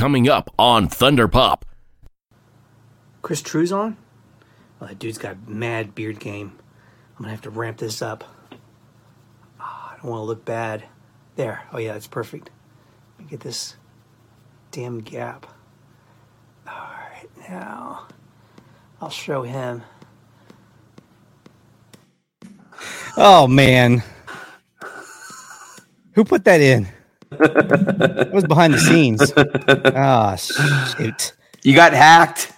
coming up on Thunder Pop. Chris Truzon? Well, that dude's got mad beard game. I'm gonna have to ramp this up. Oh, I don't want to look bad. There. Oh yeah, that's perfect. Let me get this damn gap. All right, now I'll show him. Oh man, who put that in? It was behind the scenes. Ah, shoot. You got hacked.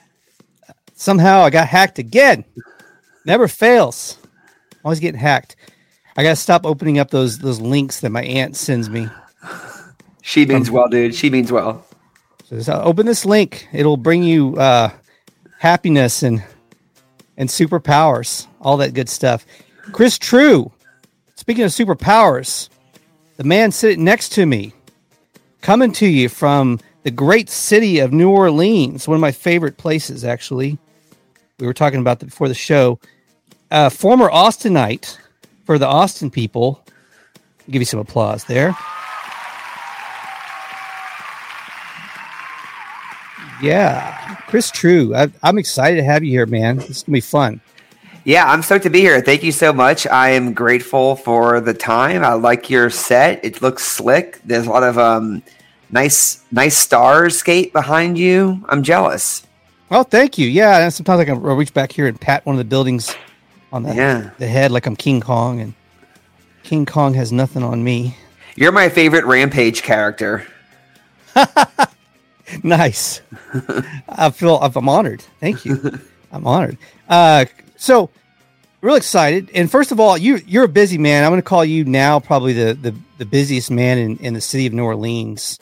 Somehow I got hacked again. Never fails. Always getting hacked. I gotta stop opening up those those links that my aunt sends me. She means well, dude. She means well. So just, open this link. It'll bring you uh, happiness and and superpowers, all that good stuff. Chris Trew. Speaking of superpowers, the man sitting next to me, coming to you from the great city of New Orleans, one of my favorite places, actually. We were talking about that before the show. Uh, former Austinite for the Austin people. I'll give you some applause there. Yeah, Chris Trew. I, I'm excited to have you here, man. This is gonna be fun. Yeah, I'm stoked to be here. Thank you so much. I am grateful for the time. I like your set. It looks slick. There's a lot of um, nice, nice stars skate behind you. I'm jealous. Well, thank you. Yeah, and sometimes I can reach back here and pat one of the buildings on the, Yeah. the head like I'm King Kong, and King Kong has nothing on me. You're my favorite Rampage character. nice. I feel I'm honored. Thank you. I'm honored. Uh, so real excited. And first of all, you you're a busy man. I'm going to call you now probably the the, the busiest man in, in the city of New Orleans.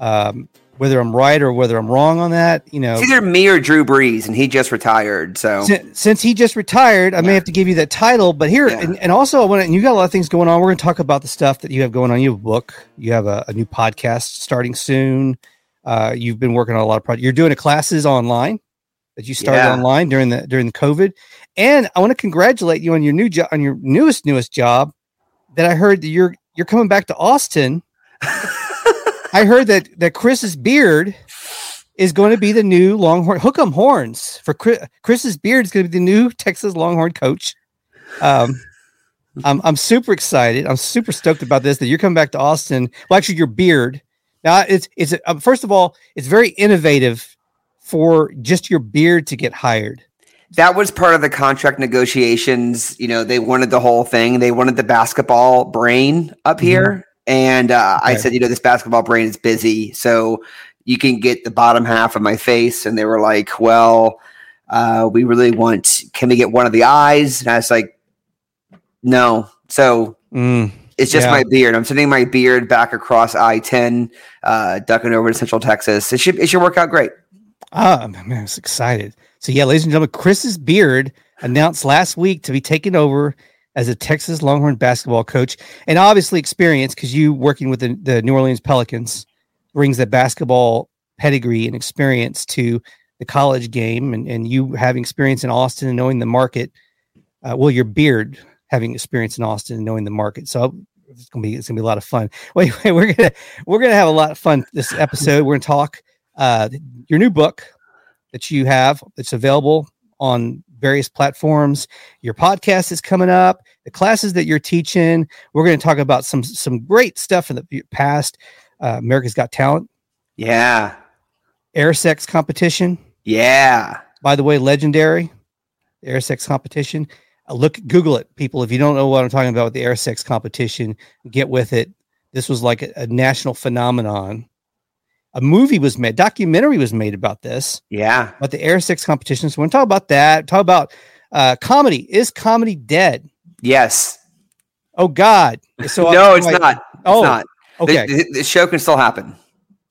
Um, whether I'm right or whether I'm wrong on that, you know, It's either me or Drew Brees, and he just retired. So since, since he just retired, I may have to give you that title. But here, Yeah. and, and also, I want to, you got a lot of things going on. We're going to talk about the stuff that you have going on. You have a book, you have a, a new podcast starting soon. Uh, you've been working on a lot of projects. You're doing a classes online that you started Yeah. online during the during the COVID. And I want to congratulate you on your new job, on your newest newest job. That I heard that you're you're coming back to Austin. I heard that that Chris's beard is going to be the new Longhorn hook 'em horns for Chris, Chris's beard is going to be the new Texas Longhorn coach. Um, I'm I'm super excited. I'm super stoked about this that you're coming back to Austin. Well, actually, your beard. Now it's it's um, first of all, it's very innovative for just your beard to get hired. that was part of the contract negotiations. You know, they wanted the whole thing. They wanted the basketball brain up here. And uh, I said, you know, this basketball brain is busy. So you can get the bottom half of my face. And they were like, well, uh, we really want, can we get one of the eyes? And I was like, no. So Mm, it's just Yeah. my beard. I'm sending my beard back across I 10, uh, ducking over to Central Texas. It should, it should work out great. Ah, man, I was excited. So yeah, ladies and gentlemen, Chris's beard announced last week to be taken over as a Texas Longhorn basketball coach, and obviously experience because you working with the, the New Orleans Pelicans brings that basketball pedigree and experience to the college game, and, and you having experience in Austin and knowing the market. Uh, well, your beard having experience in Austin and knowing the market. So it's gonna be it's gonna be a lot of fun. Wait, wait, we're gonna we're gonna have a lot of fun this episode. We're gonna talk uh, your new book that you have that's available on various platforms. Your podcast is coming up. The classes that you're teaching. We're going to talk about some some great stuff in the past. Uh, America's Got Talent, Yeah. air sex competition. Yeah. By the way, legendary air sex competition. Uh, look, Google it, people. If you don't know what I'm talking about with the air sex competition, get with it. This was like a, a national phenomenon. A movie was made, documentary was made about this. Yeah. about the air sex competitions. So we're going to talk about that. Talk about uh, comedy. Is comedy dead? Yes. Oh God! So no, I'm it's like- not. It's Oh, not. Okay, The, the show can still happen.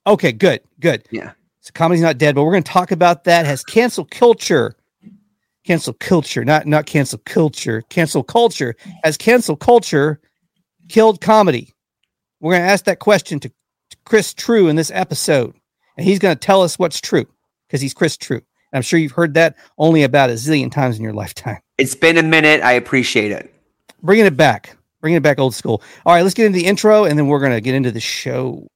okay, good, good. Yeah. So comedy's not dead, but we're going to talk about that. Has cancel culture, cancel culture, not not cancel culture, cancel culture. Has cancel culture killed comedy? We're going to ask that question to Chris Trew in this episode, and he's going to tell us what's true because he's Chris True. And I'm sure you've heard that only about a zillion times in your lifetime. It's been a minute. I appreciate it. Bringing it back, bringing it back old school. All right, let's get into the intro, and then we're going to get into the show.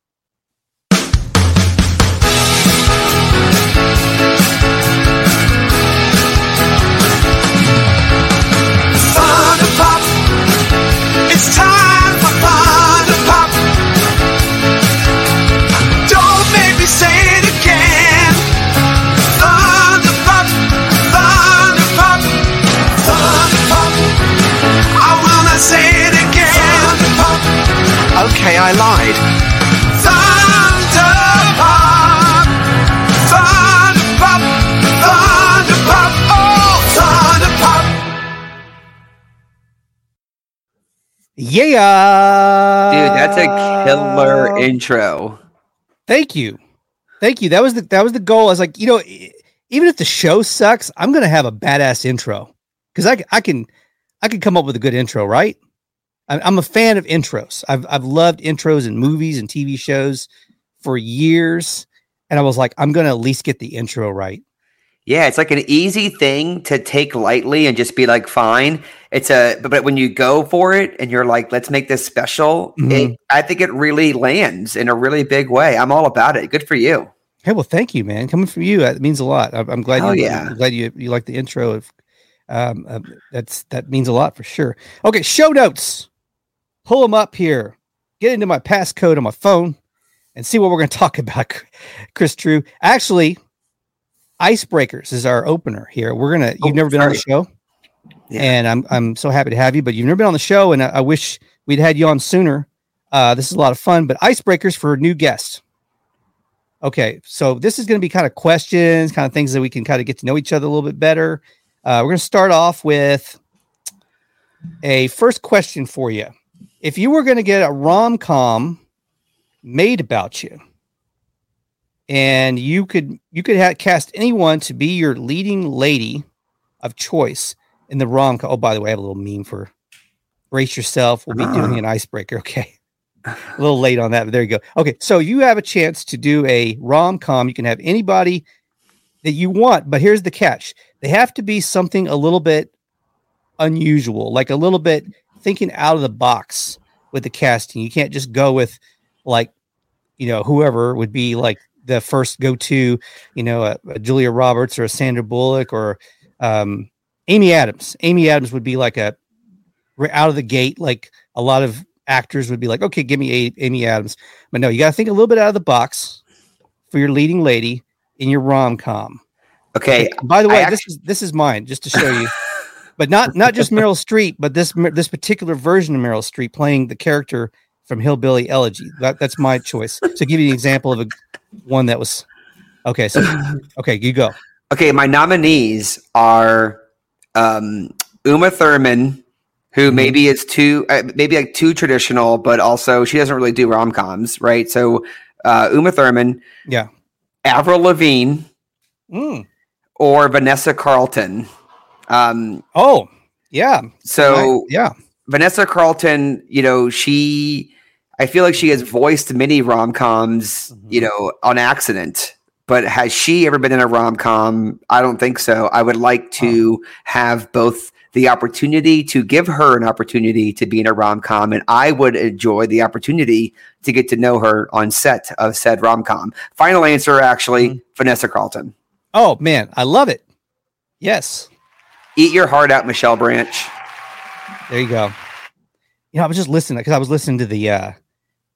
It's time. Okay, I lied. Thunder Pop! Thunder Pop! Thunder Pop! Oh, Thunder Pop! Yeah, Dude, that's a killer intro. Thank you, thank you. That was the that was the goal. I was like, you know, even if the show sucks, I'm gonna have a badass intro because I, I can I can come up with a good intro, right? I'm, a fan of intros. I've I've loved intros in movies and TV shows for years, and I was like, I'm gonna at least get the intro right. Yeah, it's like an easy thing to take lightly and just be like, fine. It's a, but, when you go for it and you're like, let's make this special, Mhm. it, I think it really lands in a really big way. I'm all about it. Good for you. Hey, well, thank you, man. Coming from you, that means a lot. I'm, I'm glad Hell you. yeah. I'm glad you you like the intro. Of, um, that's that means a lot for sure. Okay, show notes. Pull them up here. Get into my passcode on my phone and see what we're going to talk about. Chris Trew. Actually, icebreakers is our opener here. We're gonna. You've Oh, never been on the show, Yeah. and I'm I'm so happy to have you. But you've never been on the show, and I, I wish we'd had you on sooner. Uh, this is a lot of fun. But icebreakers for new guests. Okay, so this is going to be kind of questions, kind of things that we can kind of get to know each other a little bit better. Uh, we're going to start off with a first question for you. If you were going to get a rom com made about you, and you could you could ha- cast anyone to be your leading lady of choice in the rom com. Oh, by the way, I have a little meme for brace yourself. We'll be doing an icebreaker. Okay a little late on that, but there you go. Okay, so you have a chance to do a rom com. You can have anybody that you want, but here's the catch: they have to be something a little bit unusual, like a little bit thinking out of the box with the casting. You can't just go with like you know whoever would be like the first go to, you know, a, a Julia Roberts or a Sandra Bullock or um, Amy Adams. Amy Adams would be like a out of the gate, like a lot of actors would be like, okay, give me a- Amy Adams. But no, you got to think a little bit out of the box for your leading lady in your rom com. Okay. By the way, this is this is mine just to show you, but not not just Meryl Streep, but this this particular version of Meryl Streep playing the character from Hillbilly Elegy. That, that's my choice. So, give you an example of a one that was okay. So, okay, you go. Okay, my nominees are um, Uma Thurman, who Mhm. maybe is too uh, maybe like too traditional, but also she doesn't really do rom coms, right? So uh, Uma Thurman, Yeah. Avril Lavigne, Mm. or Vanessa Carlton. Um, Oh, yeah. so I- yeah. Vanessa Carlton, you know, she I feel like she has voiced many rom coms, Mhm. you know, on accident. But has she ever been in a rom com? I don't think so. I would like to have both the opportunity to give her an opportunity to be in a rom com, and I would enjoy the opportunity to get to know her on set of said rom com. Final answer, actually, Vanessa Carlton. Oh man, I love it. Yes. Eat your heart out, Michelle Branch. There you go. You know, I was just listening because I was listening to the uh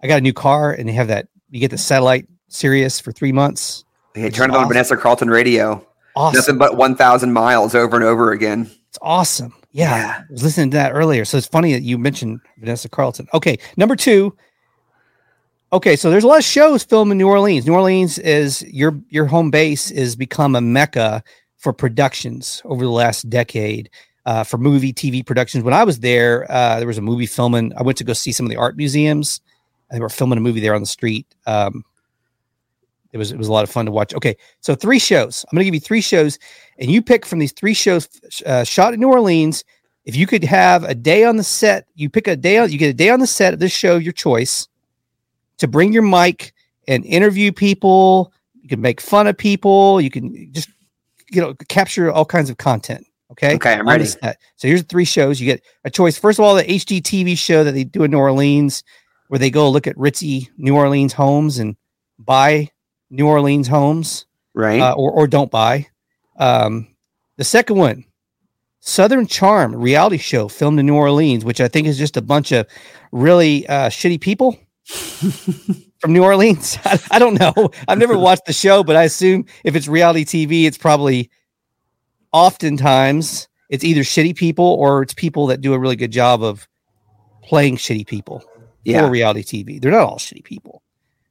I got a new car and they have that you get the satellite Sirius for three months. Which turn it on awesome. Vanessa Carlton radio. Awesome. Nothing but 1,000 miles over and over again. It's awesome. Yeah, Yeah. I was listening to that earlier. So it's funny that you mentioned Vanessa Carlton. Okay, number two. Okay, so there's a lot of shows filmed in New Orleans. New Orleans is your your home base is become a mecca for productions over the last decade. Uh, for movie, TV productions. When I was there, uh, there was a movie filming. I went to go see some of the art museums. They were filming a movie there on the street. Um, it was it was a lot of fun to watch. Okay, so three shows. I'm going to give you three shows, and you pick from these three shows uh, shot in New Orleans. If you could have a day on the set, you pick a day on. You get a day on the set of this show, your choice, to bring your mic and interview people. You can make fun of people. You can just you know capture all kinds of content. Okay. Okay, I'm ready. So here's three shows. You get a choice. First of all, the HGTV show that they do in New Orleans, where they go look at ritzy New Orleans homes and buy New Orleans homes Right? uh, or, or don't buy. Um, the second one, Southern Charm reality show filmed in New Orleans, which I think is just a bunch of really uh, shitty people from New Orleans. I, I don't know. I've never watched the show, but I assume if it's reality TV, it's probably oftentimes it's either shitty people or it's people that do a really good job of playing shitty people. Yeah. for reality TV. They're not all shitty people.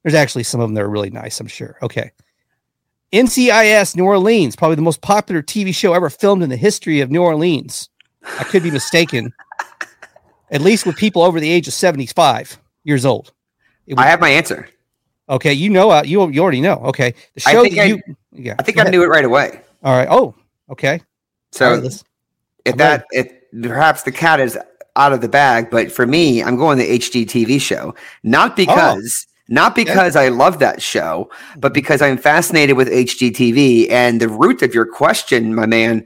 There's actually some of them that are really nice, I'm sure. Okay. NCIS New Orleans, probably the most popular TV show ever filmed in the history of New Orleans. I could be mistaken. At least with people over the age of 75 years old. It was- I have my answer. okay, you know, uh, you you already know. Okay, the I show think that I- you, yeah, I think I knew it right away. All right. Oh, okay. So right, if I'm that if perhaps the cat is out of the bag, but for me, I'm going the HGTV show. Not because not because I love that show, but because I'm fascinated with HGTV and the root of your question, my man.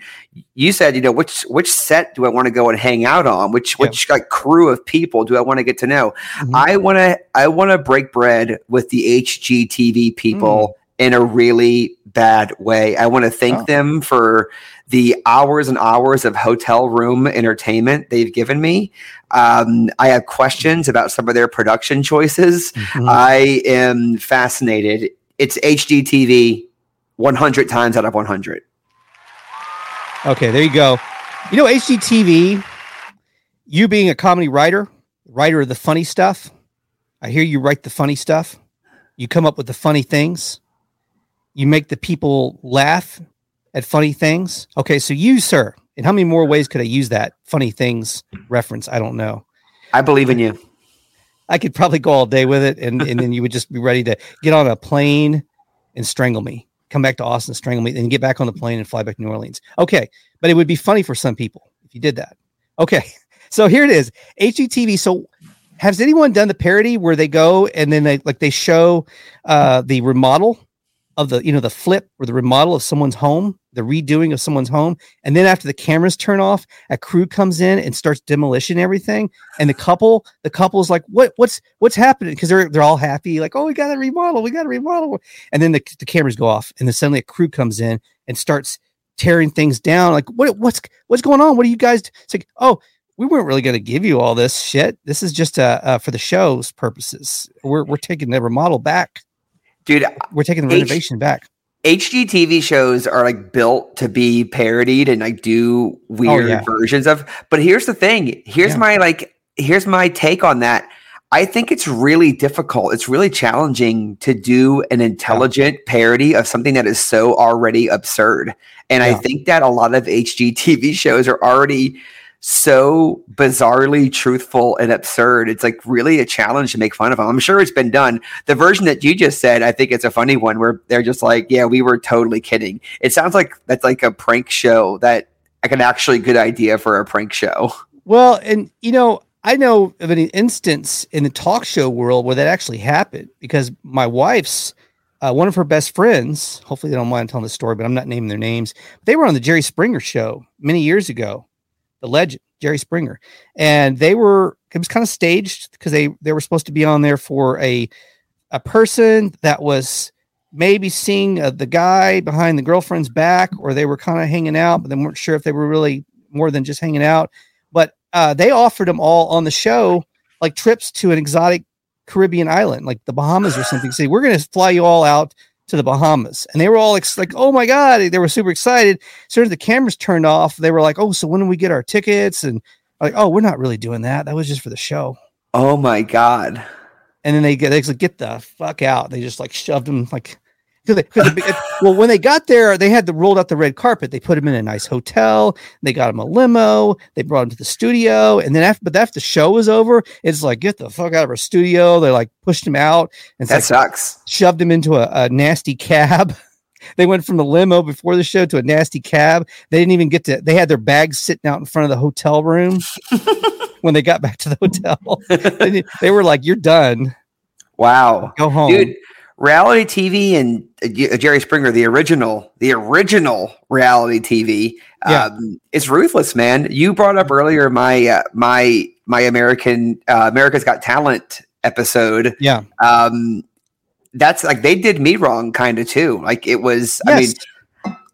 You said, you know, which which set do I want to go and hang out on? Which Yeah. which like crew of people do I want to get to know? Mhm. I want to I want to break bread with the HGTV people Mm. in a really bad way. I want to thank Oh. them for the hours and hours of hotel room entertainment they've given me. Um, I have questions about some of their production choices. Mhm. I am fascinated. It's HGTV 100 times out of 100. Okay, there you go. You know, HGTV, you being a comedy writer, writer of the funny stuff. I hear you write the funny stuff. You come up with the funny things. You make the people laugh at funny things. Okay, so you, sir, in how many more ways could I use that funny things reference? I don't know. I believe in you. I could probably go all day with it, and, and then you would just be ready to get on a plane and strangle me. Come back to Austin, strangle me, then get back on the plane and fly back to New Orleans. Okay, but it would be funny for some people if you did that. Okay, so here it is, HGTV. So has anyone done the parody where they go and then they like they show uh, the remodel of the you know the flip or the remodel of someone's home, the redoing of someone's home, and then after the cameras turn off, a crew comes in and starts demolition and everything, and the couple the couple is like what what's what's happening? Because they're they're all happy like oh we got to remodel we got to remodel. And then the, the cameras go off and then suddenly a crew comes in and starts tearing things down like what what's what's going on? What are you guys it's like oh we weren't really going to give you all this shit. This is just uh, uh for the show's purposes. We're we're taking the remodel back. Dude, we're taking the H- renovation back HGTV shows are like built to be parodied and like do oh, weird Oh, yeah. versions of. But here's the thing. Here's Yeah. my like. Here's my take on that. I think it's really difficult. It's really challenging to do an intelligent parody of something that is so already absurd. And I think that a lot of HGTV shows are already so bizarrely truthful and absurd. It's like really a challenge to make fun of them. I'm sure it's been done. The version that you just said, I think it's a funny one where they're just like, yeah, we were totally kidding. It sounds like that's like a prank show that like an actually good idea for a prank show. Well, and you know, I know of an instance in the talk show world where that actually happened because my wife's uh, one of her best friends. Hopefully, they don't mind telling the story, but I'm not naming their names. They were on the Jerry Springer show many years ago. The legend Jerry Springer, and they were. It was kind of staged because they they were supposed to be on there for a a person that was maybe seeing uh, the guy behind the girlfriend's back, or they were kind of hanging out, but they weren't sure if they were really more than just hanging out. But uh, they offered them all on the show like trips to an exotic Caribbean island, like the Bahamas or something. Say, we're going to fly you all out to the Bahamas. And they were all ex- like, oh my God, they were super excited. As soon as the cameras turned off, they were like, oh, so when do we get our tickets? And like, oh, we're not really doing that. That was just for the show. Oh my god. And then they get, they like, get the fuck out. They just like shoved them like, cause they, cause well, when they got there, they had the rolled out the red carpet. They put him in a nice hotel. They got him a limo. They brought him to the studio. And then after, but after the show was over, it's like, get the fuck out of our studio. They like pushed him out and That like, sucks. shoved him into a, a nasty cab. They went from the limo before the show to a nasty cab. They didn't even get to, they had their bags sitting out in front of the hotel room when they got back to the hotel. they, they were like, You're done. Wow. Go home. Dude, reality TV and uh, Jerry Springer, the original, the original reality TV, Yeah. um, it's ruthless, man. You brought up earlier my uh, my my American uh, America's Got Talent episode. yeah. Um, that's like they did me wrong, kind of too. Like it was. I mean, Yes.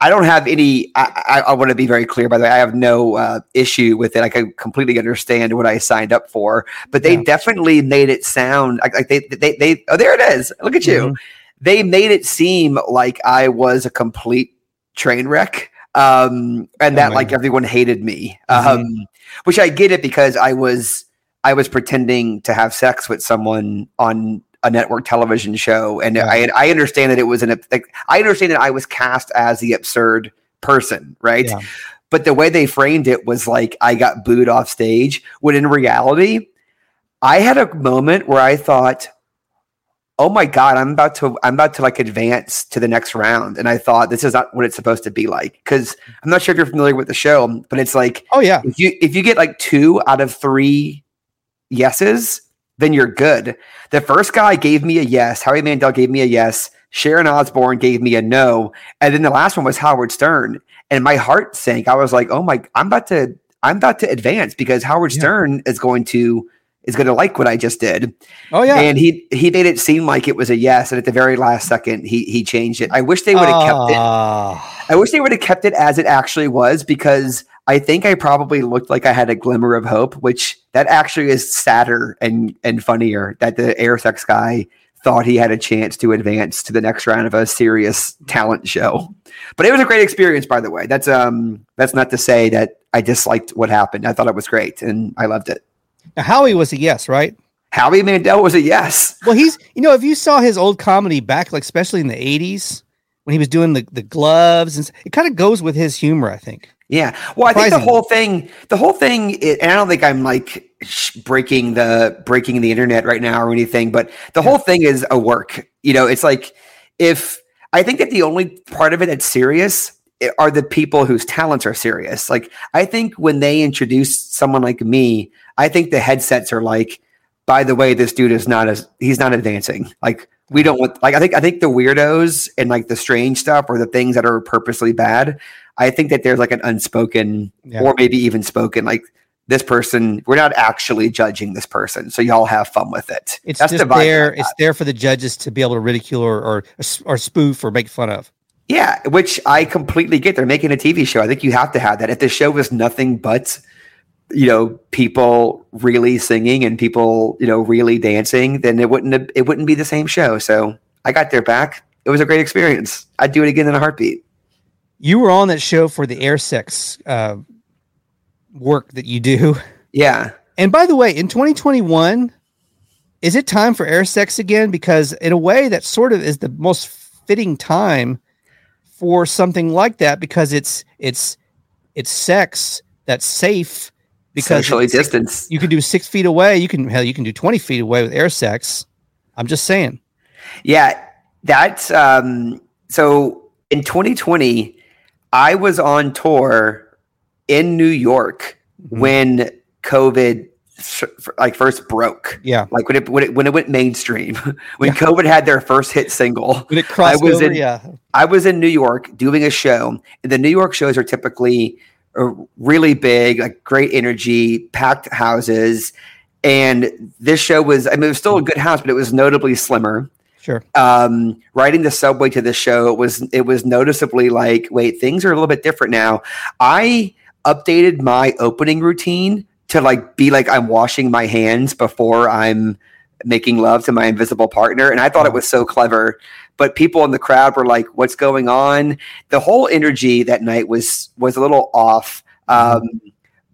I don't have any. I, I, I want to be very clear. By the way, I have no uh, issue with it. I can completely understand what I signed up for, but they Yeah. definitely made it sound like, like they, they they. Oh, there it is. Look at you. Mhm. They made it seem like I was a complete train wreck, um, and Oh that like everyone hated me. Mhm. Um, which I get it because I was. I was pretending to have sex with someone on a network television show, and Yeah. I I understand that it was an like, I understand that I was cast as the absurd person, right? Yeah. But the way they framed it was like I got booed off stage. When in reality, I had a moment where I thought, "Oh my god, I'm about to I'm about to like advance to the next round," and I thought this is not what it's supposed to be like. Because I'm not sure if you're familiar with the show, but it's like Oh yeah. if you if you get like two out of three yeses, then you're good. The first guy gave me a yes. Howie Mandel gave me a yes. Sharon Osbourne gave me a no, and then the last one was Howard Stern, and my heart sank. I was like, "Oh my, I'm about to, I'm about to advance because Howard Yeah. Stern is going to is going to like what I just did." Oh yeah. And he he made it seem like it was a yes, and at the very last second, he he changed it. I wish they would have kept it. Ah. I wish they would have kept it as it actually was because I think I probably looked like I had a glimmer of hope, which that actually is sadder and and funnier that the air sex guy thought he had a chance to advance to the next round of a serious talent show. But it was a great experience, by the way. That's um that's not to say that I disliked what happened. I thought it was great and I loved it. Now, Howie was a yes, right? Howie Mandel was a yes. Well, he's you know if you saw his old comedy back, like especially in the '80s when he was doing the the gloves, and it kind of goes with his humor, I think. Yeah. Well, I think the whole thing, the whole thing, i- and I don't think I'm like sh- breaking the breaking the internet right now or anything, but the whole thing is a work. You know, it's like if I think that the only part of it that's serious eh, are the people whose talents are serious. Like I think when they introduce someone like me, I think the headsets are like, by the way, this dude is not as he's not advancing. Like we don't want like I think I think the weirdos and like the strange stuff or the things that are purposely bad. I think that there's like an unspoken Yeah. or maybe even spoken like this person. We're not actually judging this person, so y'all have fun with it. It's That's just the there. It's there for the judges to be able to ridicule or or, or spoof or make fun of. Yeah, which I completely get. They're making a TV show. I think you have to have that. If the show was nothing but, you know, people really singing and people, you know, really dancing, then it wouldn't have, it wouldn't be the same show. So I got their back. It was a great experience. I'd do it again in a heartbeat. You were on that show for the air sex uh, work that you do. Yeah. And by the way, in 2021, is it time for air sex again? Because in a way, that sort of is the most fitting time for something like that because it's it's it's sex that's safe because Socially distanced. you can do six feet away. You can hell, you can do 20 feet away with air sex. I'm just saying. Yeah, that's um so in 2020 I was on tour in New York Mhm. when COVID like first broke. Yeah. Like when it when it when it went mainstream. when Yeah. COVID had their first hit single. When it crossed was over, in- yeah. I was in New York doing a show. And the New York shows are typically really big, like great energy, packed houses. And this show was, I mean, it was still a good house, but it was notably slimmer Sure. um, riding the subway to the show, it was it was noticeably like, wait, things are a little bit different now. I updated my opening routine to like be like I'm washing my hands before I'm making love to my invisible partner, and I thought it was so clever. But people in the crowd were like, "What's going on?" The whole energy that night was was a little off. Um,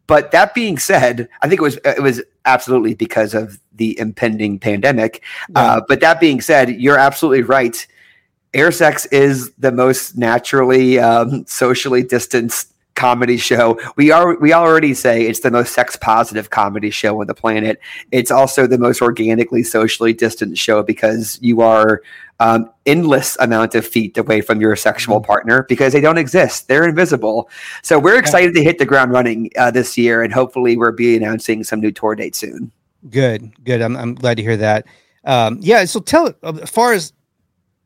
but that being said, I think it was it was absolutely because of the impending pandemic. Yeah. Uh, but that being said, you're absolutely right. Air sex is the most naturally um, socially distanced comedy show. We are we already say it's the most sex positive comedy show on the planet. It's also the most organically socially distant show because you are um, endless amount of feet away from your sexual partner because they don't exist. They're invisible. So we're excited to hit the ground running uh, this year, and hopefully we'll be announcing some new tour dates soon. Good, good. I'm I'm glad to hear that. Um, yeah. So tell uh, as far as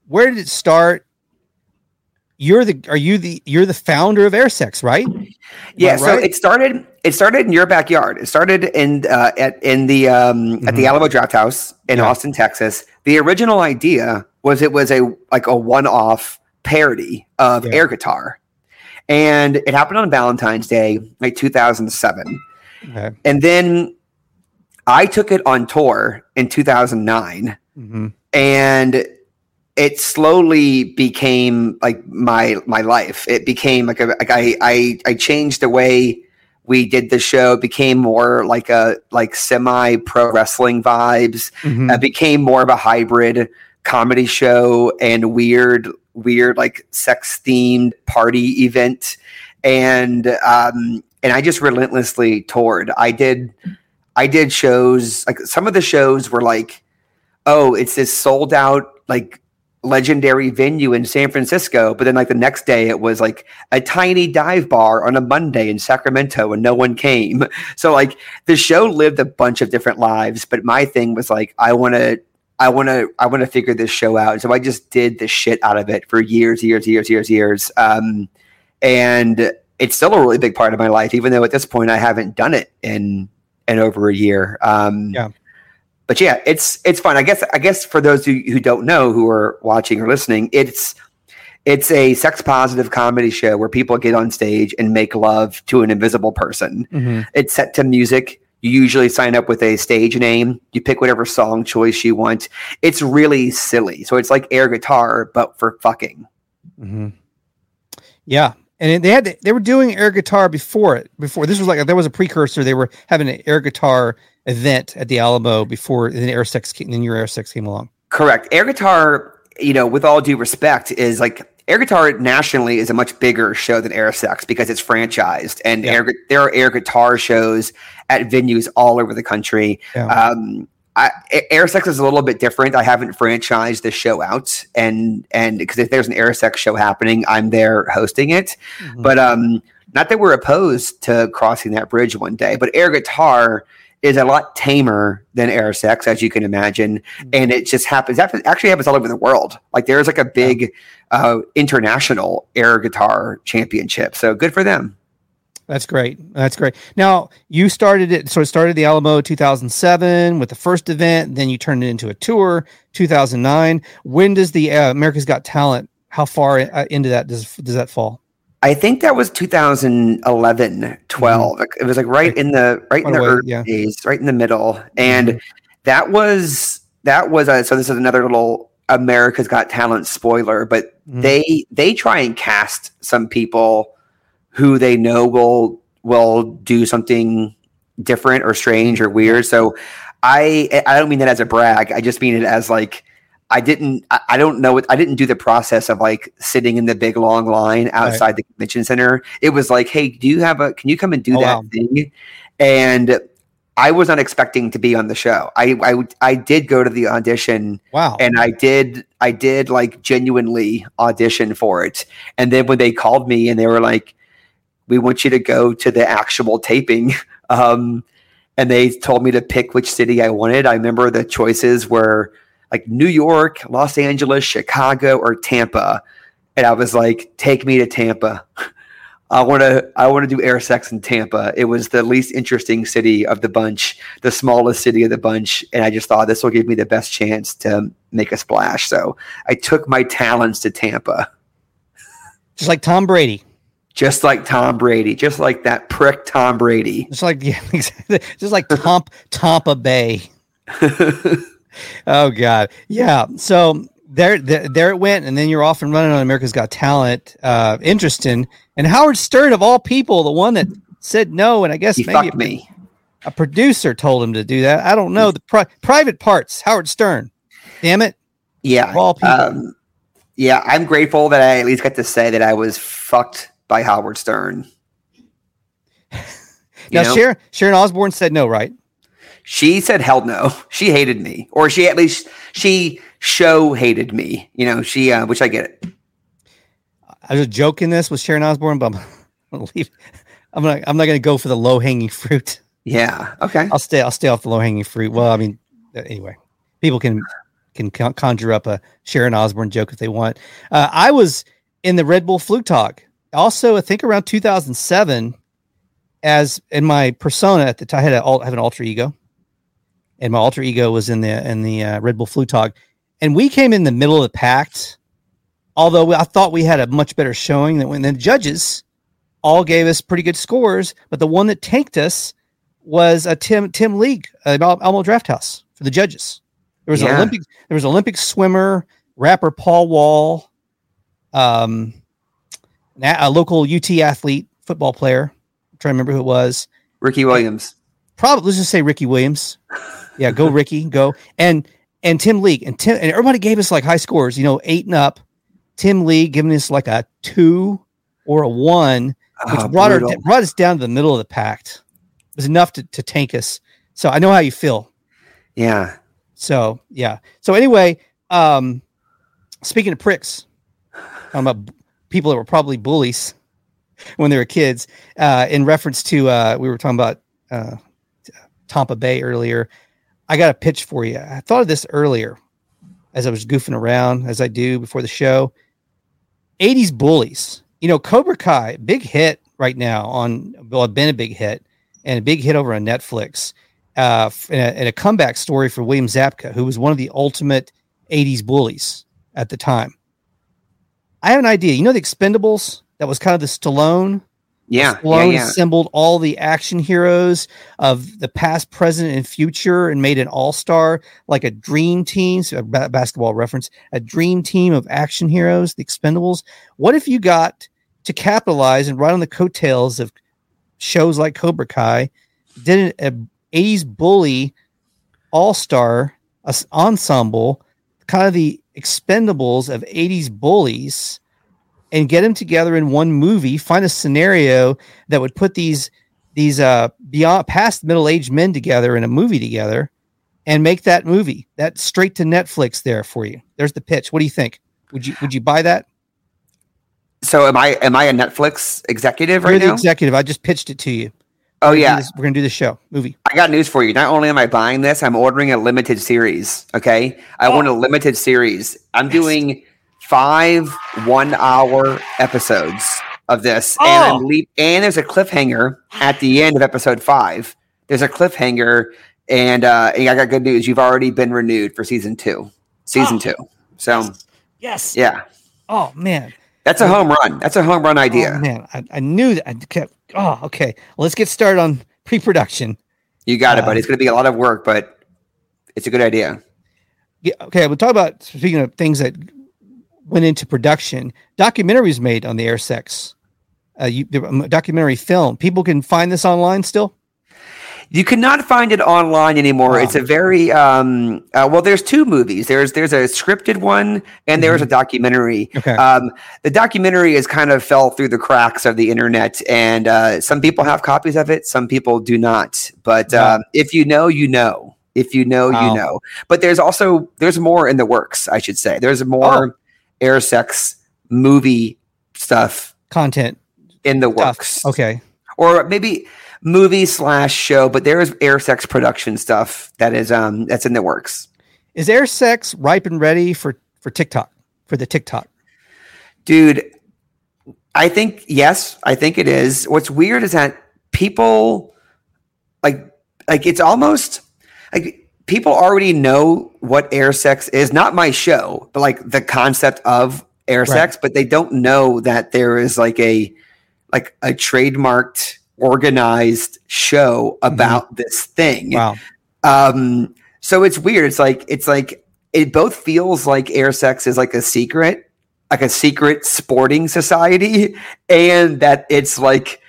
where did it start? You're the are you the you're the founder of AirSex, right? Yeah, I so it started. It started in your backyard. It started in uh, at in the um, at the Mhm. Alamo Drafthouse in Yeah. Austin, Texas. The original idea was it was a like a one off parody of Yeah. air guitar, and it happened on Valentine's Day, like 2007. Okay. And then I took it on tour in 2009 hmm and it slowly became like my my life. It became like a like I I I changed the way we did the show. It became more like a like semi pro wrestling vibes. Mhm. It became more of a hybrid comedy show and weird, weird like sex themed party event. And um, and I just relentlessly toured. I did I did shows like some of the shows were like, oh, it's this sold out like legendary venue in San Francisco, but then like the next day it was like a tiny dive bar on a Monday in Sacramento and no one came. So like the show lived a bunch of different lives, but my thing was like I want to I want to I want to figure this show out. So I just did the shit out of it for years, years, years, years, years. Um and it's still a really big part of my life even though at this point I haven't done it in in over a year. Um Yeah. But yeah, it's it's fun. I guess I guess for those who, who don't know who are watching or listening, it's it's a sex positive comedy show where people get on stage and make love to an invisible person. Mhm. It's set to music. You usually sign up with a stage name. You pick whatever song choice you want. It's really silly. So it's like air guitar, but for fucking. hmm Yeah, and they had they were doing air guitar before it. Before this was like there was a precursor. They were having an air guitar event at the Alamo before then Air Sex came, then your Air Sex came along. Correct. Air guitar, you know, with all due respect, is like air guitar nationally is a much bigger show than air sex because it's franchised and Yeah. air, there are air guitar shows at venues all over the country. Yeah. Um, I, air sex is a little bit different. I haven't franchised the show out, and and because if there's an air sex show happening, I'm there hosting it. Mhm. But um, not that we're opposed to crossing that bridge one day, but air guitar is a lot tamer than air sex, as you can imagine, and it just happens. That actually happens all over the world. Like there's like a big uh, international air guitar championship. So good for them. That's great. That's great. Now you started it. So it started the Alamo 2007 with the first event. Then you turned it into a tour 2009. When does the uh, America's Got Talent? How far uh, into that does does that fall? I think that was 2011, 12. Like, It was like right in the right in the early yeah. days, right in the middle, and Mhm. that was that was a, so. This is another little America's Got Talent spoiler, but Mhm. they they try and cast some people who they know will will do something different or strange or weird. So I I don't mean that as a brag. I just mean it as like I didn't I, I don't know what I didn't do the process of like sitting in the big long line outside the convention center. It was like, hey, do you have a can you come and do Oh, that wow. thing? And I was not expecting to be on the show. I, I I did go to the audition Wow. and I did I did like genuinely audition for it. And then when they called me and they were like, "We want you to go to the actual taping," um, and they told me to pick which city I wanted. I remember the choices were like New York, Los Angeles, Chicago, or Tampa, and I was like, "Take me to Tampa." I want to. I want to do air sex in Tampa. It was the least interesting city of the bunch, the smallest city of the bunch, and I just thought this will give me the best chance to make a splash. So I took my talents to Tampa, Just like Tom Brady. just like Tom Brady, just like that prick Tom Brady. Just like yeah, exactly. Just like Tomp Tampa Bay. Oh God, yeah. So there, there, there it went, and then you're off and running on America's Got Talent. Uh, interesting. And Howard Stern, of all people, the one that said no, and I guess he maybe me. a producer told him to do that. I don't know the pri- private parts. Howard Stern. Damn it. Yeah. Of all people. Um, yeah, I'm grateful that I at least got to say that I was fucked by Howard Stern. Now know? Sharon, Sharon Osbourne said no, right? She said hell no. She hated me, or she at least she show hated me. You know, she uh, which I get it. I was joking in this with Sharon Osbourne, but I'm gonna leave. I'm not. I'm not gonna go for the low hanging fruit. Yeah. Okay. I'll stay. I'll stay off the low hanging fruit. Well, I mean, uh, anyway, people can can conjure up a Sharon Osbourne joke if they want. Uh, I was in the Red Bull Flugtag. Also, I think around 2007, as in my persona at the time, I had a, I have an alter ego, and my alter ego was in the in the uh, Red Bull Flugtag, and we came in the middle of the pack. Although I thought we had a much better showing than when the judges all gave us pretty good scores, but the one that tanked us was a Tim Tim League at Al- Alamo Drafthouse for the judges. There was an Olympic there was Olympic swimmer, rapper Paul Wall, um, a local UT athlete, football player, trying to remember who it was. Ricky Williams. Probably let's just say Ricky Williams. Yeah, go Ricky, go. And and Tim League and Tim and everybody gave us like high scores, you know, eight and up. Tim Lee giving us like a two or a one, which Oh, brought, our, brought us down to the middle of the pack. It was enough to, to tank us. So I know how you feel. Yeah. So yeah. So anyway, um, speaking of pricks, talking about people that were probably bullies when they were kids. Uh, in reference to uh, we were talking about uh, Tampa Bay earlier. I got a pitch for you. I thought of this earlier as I was goofing around, as I do before the show. 80s bullies. You know, Cobra Kai, big hit right now on, well, been a big hit and a big hit over on Netflix. Uh, and a, and a comeback story for William Zabka, who was one of the ultimate 80s bullies at the time. I have an idea. You know, the Expendables, that was kind of the Stallone Yeah. Yeah. Stallone Yeah. assembled all the action heroes of the past, present, and future and made an all star, like a dream team, so a basketball reference, a dream team of action heroes, the Expendables. What if you got to capitalize and ride on the coattails of shows like Cobra Kai, did an 80s bully all star ensemble, kind of the Expendables of 80s bullies? And get them together in one movie find a scenario that would put these these uh beyond past middle-aged men together in a movie together and make that movie that straight to netflix there for you there's the pitch what do you think would you would you buy that So am I am I a Netflix executive you're right the now? executive i just pitched it to you oh We're gonna yeah. we're gonna do the show movie I got news for you. Not only am I buying this, I'm ordering a limited series. Okay. I want a Oh. limited series. I'm doing five one hour episodes of this. And Oh. I'm le- and there's a cliffhanger at the end of episode five. There's a cliffhanger, and uh and I got good news. You've already been renewed for season two. Season Oh. two. So yes yeah. oh man That's a home run. That's a home run idea. oh, man I, I knew that i kept oh okay well, let's get started on pre-production You got it, Uh, buddy. It's going to be a lot of work, but it's a good idea. Yeah, okay, we'll talk about speaking of things that went into production. Documentaries made on the air sex. Uh, you, um, documentary film. People can find this online still. You cannot find it online anymore. Wow. It's a very um, uh, well. There's two movies. There's there's a scripted one and there's a documentary. Mm-hmm. Okay. Um, the documentary has kind of fell through the cracks of the internet, and uh, some people have copies of it, some people do not. But Wow. um, if you know, you know. If you know, Wow. you know. But there's also there's more in the works. I should say there's more Oh. Air sex movie stuff Content. in the Stuff. works Okay. or maybe movie slash show, but there is air sex production stuff that is um that's in the works. Is air sex ripe and ready for for TikTok for the TikTok? Dude, I think yes, I think it is. What's weird is that people like like it's almost like people already know what air sex is. Not my show, but like the concept of air sex, but they don't know that there is like a like a trademarked organized show about this thing. Wow. Um, so it's weird. It's like it's like it both feels like air sex is like a secret, like a secret sporting society, and that it's like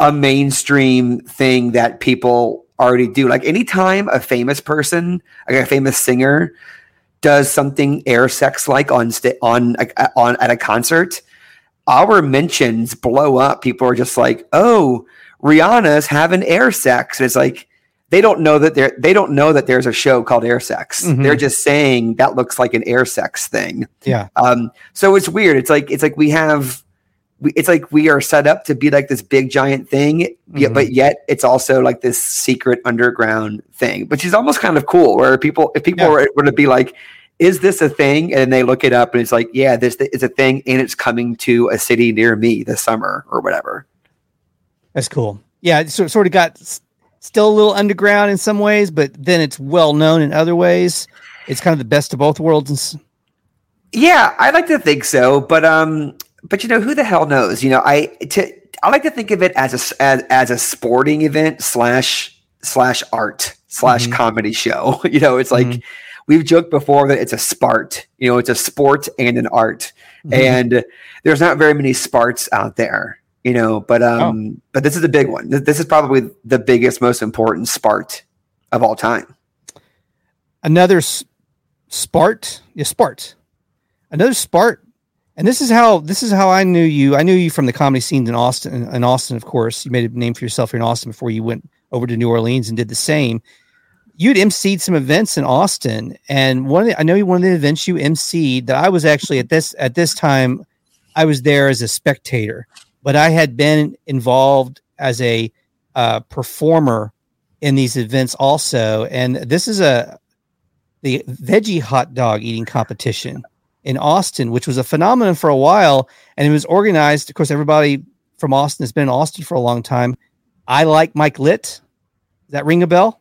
a mainstream thing that people already do. Like anytime a famous person, like a famous singer, does something air sex like on sta- on on at a concert, our mentions blow up. People are just like, "Oh, Rihanna's having air sex." And it's like they don't know that there they don't know that there's a show called air sex. Mhm. They're just saying that looks like an air sex thing. Yeah. Um, so it's weird. It's like it's like we have, we, it's like we are set up to be like this big giant thing, yet, Mhm. but yet it's also like this secret underground thing, which is almost kind of cool. Where people, if people Yeah. were, were to be like, "Is this a thing?" and they look it up, and it's like, "Yeah, this is a thing, and it's coming to a city near me this summer or whatever." That's cool. Yeah, it sort sort of got s- still a little underground in some ways, but then it's well known in other ways. It's kind of the best of both worlds. Yeah, I like to think so, but um, but you know, who the hell knows? You know, I to I like to think of it as a as, as a sporting event slash slash art slash Mhm. comedy show. You know, it's like Mhm. we've joked before that it's a spart. You know, it's a sport and an art, Mhm. and there's not very many sparts out there. you know. But um, but this is a big one. This is probably the biggest, most important Spart of all time. another s- Spart, yeah, Spart, another Spart, and this is how this is how I knew you. I knew you from the comedy scene in Austin. In Austin, of course, you made a name for yourself here in Austin before you went over to New Orleans and did the same. You'd emceed some events in Austin, and one the, I know one of the events you emceed that I was actually at this at this time, I was there as a spectator, but I had been involved as a uh, performer in these events also. And this is a the veggie hot dog eating competition in Austin, which was a phenomenon for a while, and it was organized. Of course, everybody from Austin has been in Austin for a long time. I like Mike Litt. Does that ring a bell?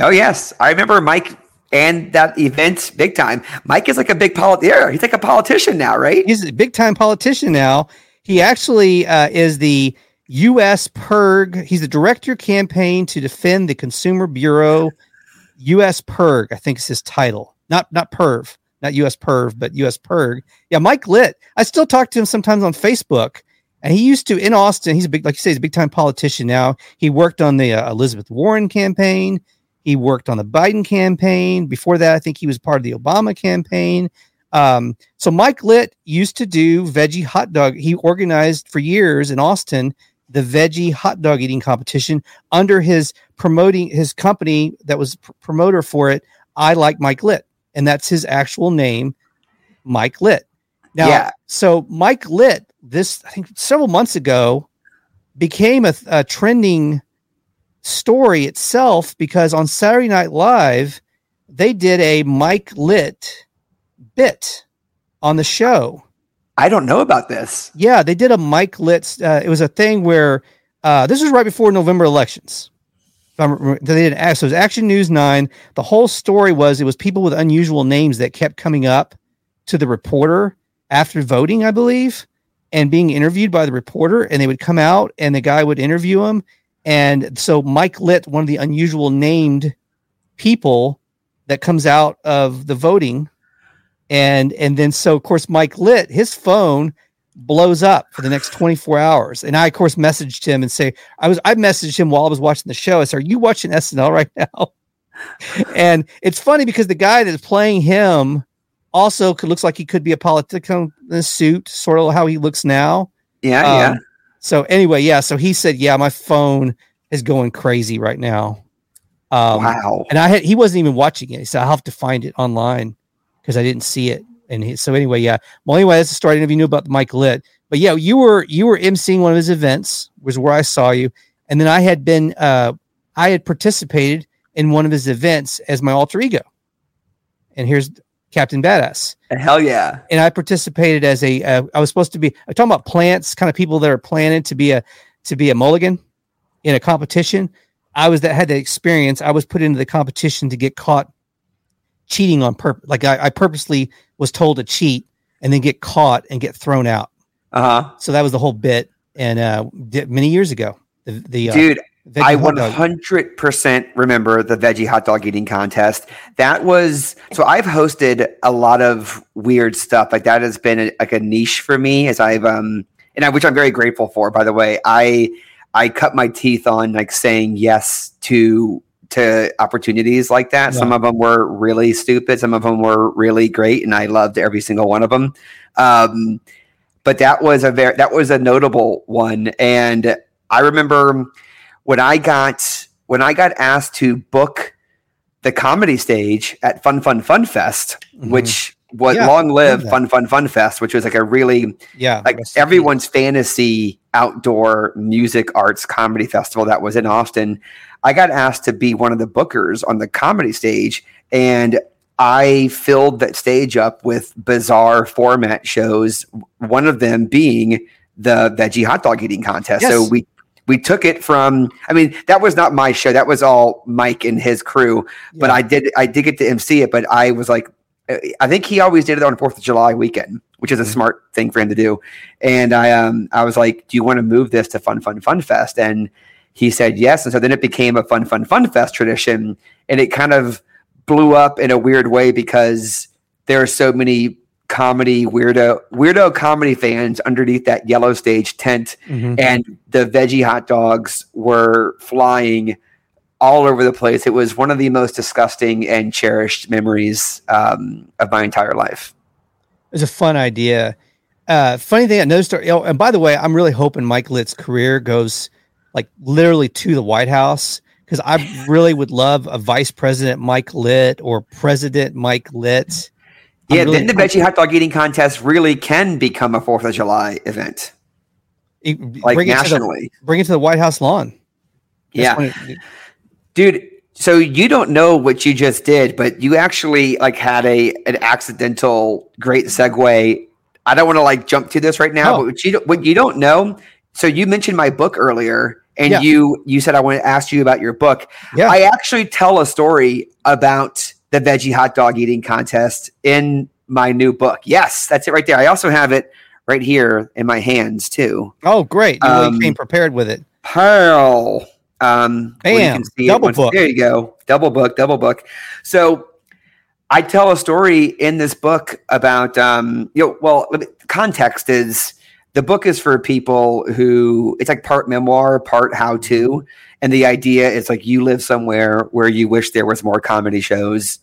Oh yes, I remember Mike and that event big time. Mike is like a big polit. Yeah, he's like a politician now, right? He's a big time politician now. He actually uh, is the U.S. PIRG. He's the director campaign to defend the Consumer Bureau. U.S. PIRG, I think is his title. Not not PERV, not U.S. PERV, but U.S. PIRG. Yeah, Mike Litt. I still talk to him sometimes on Facebook, and he used to in Austin. He's a big, like you say, he's a big time politician now. He worked on the uh, Elizabeth Warren campaign. He worked on the Biden campaign. Before that, I think he was part of the Obama campaign. Um, so Mike Litt used to do veggie hot dog. He organized for years in Austin the veggie hot dog eating competition under his promoting his company that was pr- promoter for it. I like Mike Litt, and that's his actual name, Mike Litt. Now, Yeah. so Mike Litt, this I think several months ago, became a, a trending story itself because on Saturday Night Live, they did a Mike Litt bit on the show. I don't know about this. Yeah, they did a Mike Litt. Uh, it was a thing where uh, this was right before November elections. I'm, they did act- so it was Action News Nine. The whole story was it was people with unusual names that kept coming up to the reporter after voting, I believe, and being interviewed by the reporter, and they would come out and the guy would interview them. And so Mike Litt, one of the unusual named people that comes out of the voting, and and then so of course Mike Litt, his phone blows up for the next 24 hours. And I, of course, messaged him and say, I was, I messaged him while I was watching the show. I said, Are you watching SNL right now? and it's funny because the guy that's playing him also could, looks like he could be a politician in a suit, sort of how he looks now. Yeah, Um, yeah. So anyway, yeah. So he said, Yeah, my phone is going crazy right now. Um, wow. and I had he wasn't even watching it. He said, I'll have to find it online because I didn't see it. And he, so anyway, yeah. Well, anyway, that's the story. I didn't know if you knew about Mike Litt. But yeah, you were you were emceeing one of his events, was where I saw you. And then I had been uh I had participated in one of his events as my alter ego. And here's Captain Badass. Hell yeah. And I participated as a uh, I was supposed to be I'm talking about plants, kind of people that are planted to be a to be a mulligan in a competition. I was that had that experience. I was put into the competition to get caught cheating on purpose. Like I, I purposely was told to cheat and then get caught and get thrown out. Uh huh. So that was the whole bit. And uh, many years ago, the, the uh, Dude, veggie I hot 100% remember the veggie hot dog eating contest. That was so I've hosted a lot of weird stuff. Like that has been a, like a niche for me as I've um and I which I'm very grateful for by the way. I I cut my teeth on like saying yes to to opportunities like that. Some of them were really stupid, some of them were really great and I loved every single one of them. Um but that was a very that was a notable one and I remember when I got when I got asked to book the comedy stage at Fun Fun Fun Fest, Mhm. which was Yeah, long live. Fun Fun Fun Fest, which was like a really yeah, like everyone's fantasy outdoor music arts comedy festival that was in Austin. I got asked to be one of the bookers on the comedy stage and I filled that stage up with bizarre format shows, one of them being the veggie hot dog eating contest. So we we took it from I mean, that was not my show. That was all Mike and his crew. But I did I did get to MC it, but I was like I think he always did it on Fourth of July weekend, which is a smart thing for him to do. And I um I was like, "Do you want to move this to Fun Fun Fun Fest?" And he said yes. And so then it became a Fun Fun Fun Fest tradition, and it kind of blew up in a weird way because there are so many comedy weirdo weirdo comedy fans underneath that yellow stage tent Mhm. and the veggie hot dogs were flying all over the place. It was one of the most disgusting and cherished memories um, of my entire life. It was a fun idea. Uh, funny thing, another story. Oh, and by the way, I'm really hoping Mike Litt's career goes like literally to the White House because I really would love a Vice President Mike Litt or President Mike Litt. I'm Yeah, really then the veggie hot dog eating contest really can become a Fourth of July event, It- like bring it the- nationally. bring it to the White House lawn. That's Yeah. it- dude so you don't know what you just did but you actually like had a an accidental great segue i don't want to like jump to this right now Oh. but what you, don't- what you don't know so you mentioned my book earlier and Yeah. you you said i want to ask you about your book Yeah. i actually tell a story about the veggie hot dog eating contest in my new book yes that's it right there i also have it right here in my hands too oh, great! You really Um, came prepared with it. Pearl. Um, Bam. can see Double once- book. There you go. Double book. Double book. So I tell a story in this book about um, you know. Well, context is the book is for people who it's like part memoir, part how to, and the idea is like you live somewhere where you wish there was more comedy shows.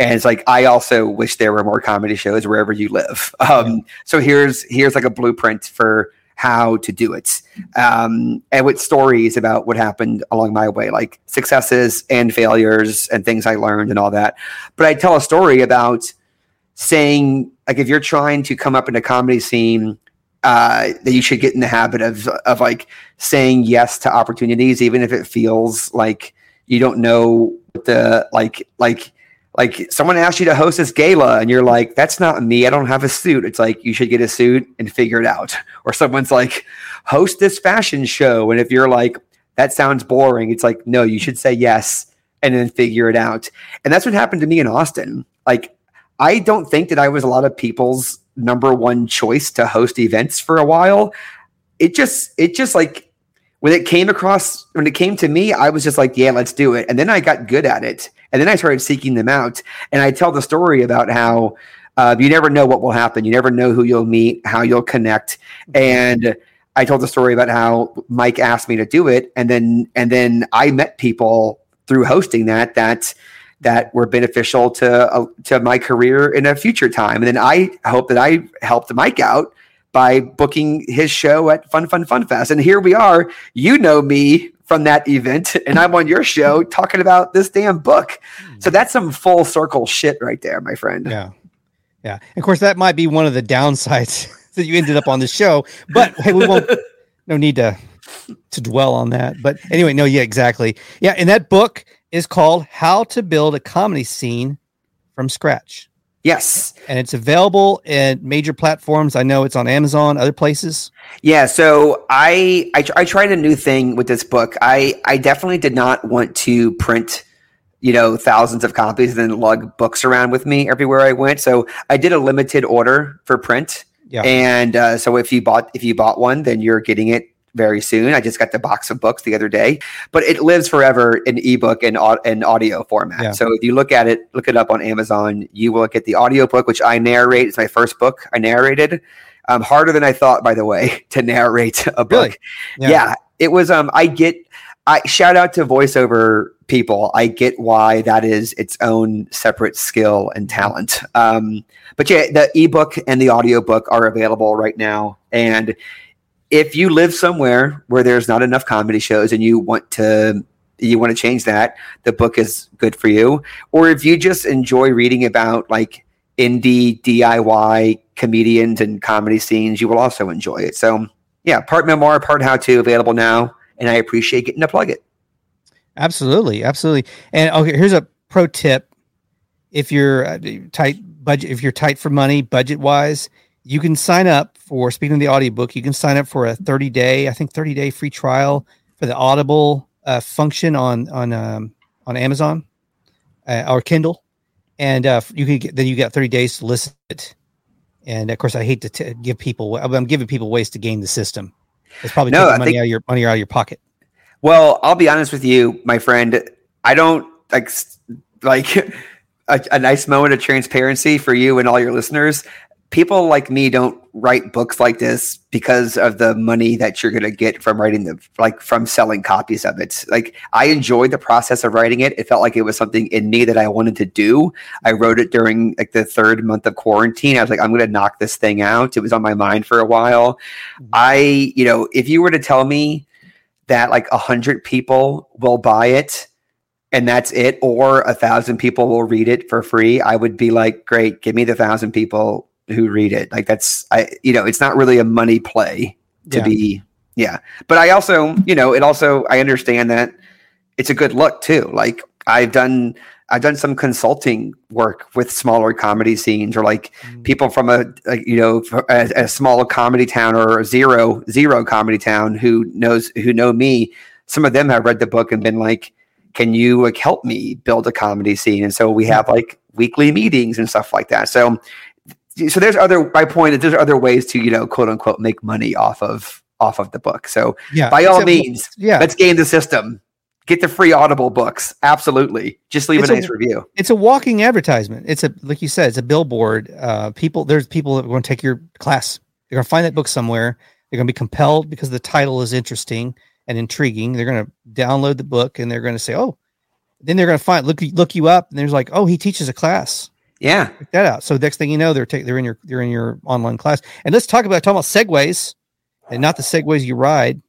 And it's like I also wish there were more comedy shows wherever you live. Um, So here's here's like a blueprint for how to do it um, and with stories about what happened along my way, like successes and failures and things I learned and all that. But I tell a story about saying, like, if you're trying to come up in a comedy scene, uh, that you should get in the habit of of like saying yes to opportunities, even if it feels like you don't know what the like like like someone asks you to host this gala and you're like that's not me. I don't have a suit. It's like you should get a suit and figure it out. Or someone's like host this fashion show. And if you're like that sounds boring it's like no you should say yes and then figure it out. And that's what happened to me in austin. Like i don't think that i was a lot of people's number one choice to host events for a while. It just it just like when it came across when it came to me i was just like yeah let's do it. And then i got good at it. And then i started seeking them out. And i tell the story about how uh, you never know what will happen. You never know who you'll meet how you'll connect. And i told the story about how mike asked me to do it. And then and then i met people through hosting that that that were beneficial to uh, to my career in a future time. And then i hope that i helped mike out by booking his show at Fun Fun Fun Fest. And here we are. You know me from that event, and I'm on your show talking about this damn book. So hmm. that's some full circle shit right there, my friend. Yeah. Yeah. Of course, that might be one of the downsides that you ended up on the show. But hey, we won't, no need to to dwell on that. But anyway, no, yeah, exactly. Yeah. And that book is called How to Build a Comedy Scene from Scratch. Yes. And it's available in major platforms. I know it's on Amazon, other places. Yeah, so I, I I tried a new thing with this book. I I definitely did not want to print, you know, thousands of copies and then lug books around with me everywhere I went. So I did a limited order for print. Yeah. And uh, so if you bought if you bought one, then you're getting it very soon. I just got the box of books the other day, but it lives forever in ebook and and audio format. Yeah. So if you look at it, look it up on Amazon, you will get the audio book, which I narrate. It's my first book I narrated. Um, harder than I thought, by the way, to narrate a book. Really? Yeah. Yeah. it was. Um, I get. I shout out to voiceover people. I get why that is its own separate skill and talent. Um, but yeah, the ebook and the audiobook are available right now. And if you live somewhere where there's not enough comedy shows and you want to you want to change that, the book is good for you. Or if you just enjoy reading about like indie DIY comedians and comedy scenes, you will also enjoy it. So yeah, part memoir, part how to available now. And I appreciate getting to plug it. Absolutely, absolutely. And okay, here's a pro tip: if you're uh, tight budget, if you're tight for money, budget wise, you can sign up for. Speaking of the audiobook, you can sign up for a 30 day, I think 30 day free trial for the Audible uh, function on on um, on Amazon uh, or Kindle, and uh, you can get then you got 30 days to listen to it. And of course, I hate to t- give people. I'm giving people ways to game the system. It's probably No, money think- out of your money out of your pocket. Well, I'll be honest with you, my friend. I don't like like a, a nice moment of transparency for you and all your listeners. People like me don't write books like this because of the money that you're going to get from writing the like from selling copies of it. Like i enjoyed the process of writing it. It felt like it was something in me that i wanted to do. I wrote it during like the third month of quarantine. I was like i'm going to knock this thing out. It was on my mind for a while. Mm-hmm. I you know if you were to tell me that like a hundred people will buy it and that's it or a thousand people will read it for free i would be like great give me the thousand people who read it. Like that's i you know it's not really a money play to Yeah. be yeah. But i also you know it also i understand that it's a good look too. Like i've done i've done some consulting work with smaller comedy scenes or like mm. people from a, a you know a, a small comedy town or a zero zero comedy town who knows who know me. Some of them have read the book and been like can you like help me build a comedy scene? And so we hmm. have like weekly meetings and stuff like that. So so there's other my point is there's other ways to you know quote unquote make money off of off of the book so Yeah. by all means yeah. let's game the system get the free audible books absolutely just leave It's a a- nice review it's a walking advertisement. It's a like you said, it's a billboard. Uh, people there's people that are going to take your class. They're going to find that book somewhere. They're going to be compelled because the title is interesting and intriguing. They're going to download the book and they're going to say, "Oh." Then they're going to find look look you up and there's like, "Oh, he teaches a class." Yeah Check that out. So next thing you know, they're ta- they're in your they're in your online class. And let's talk about talking about segways and not the segways you ride.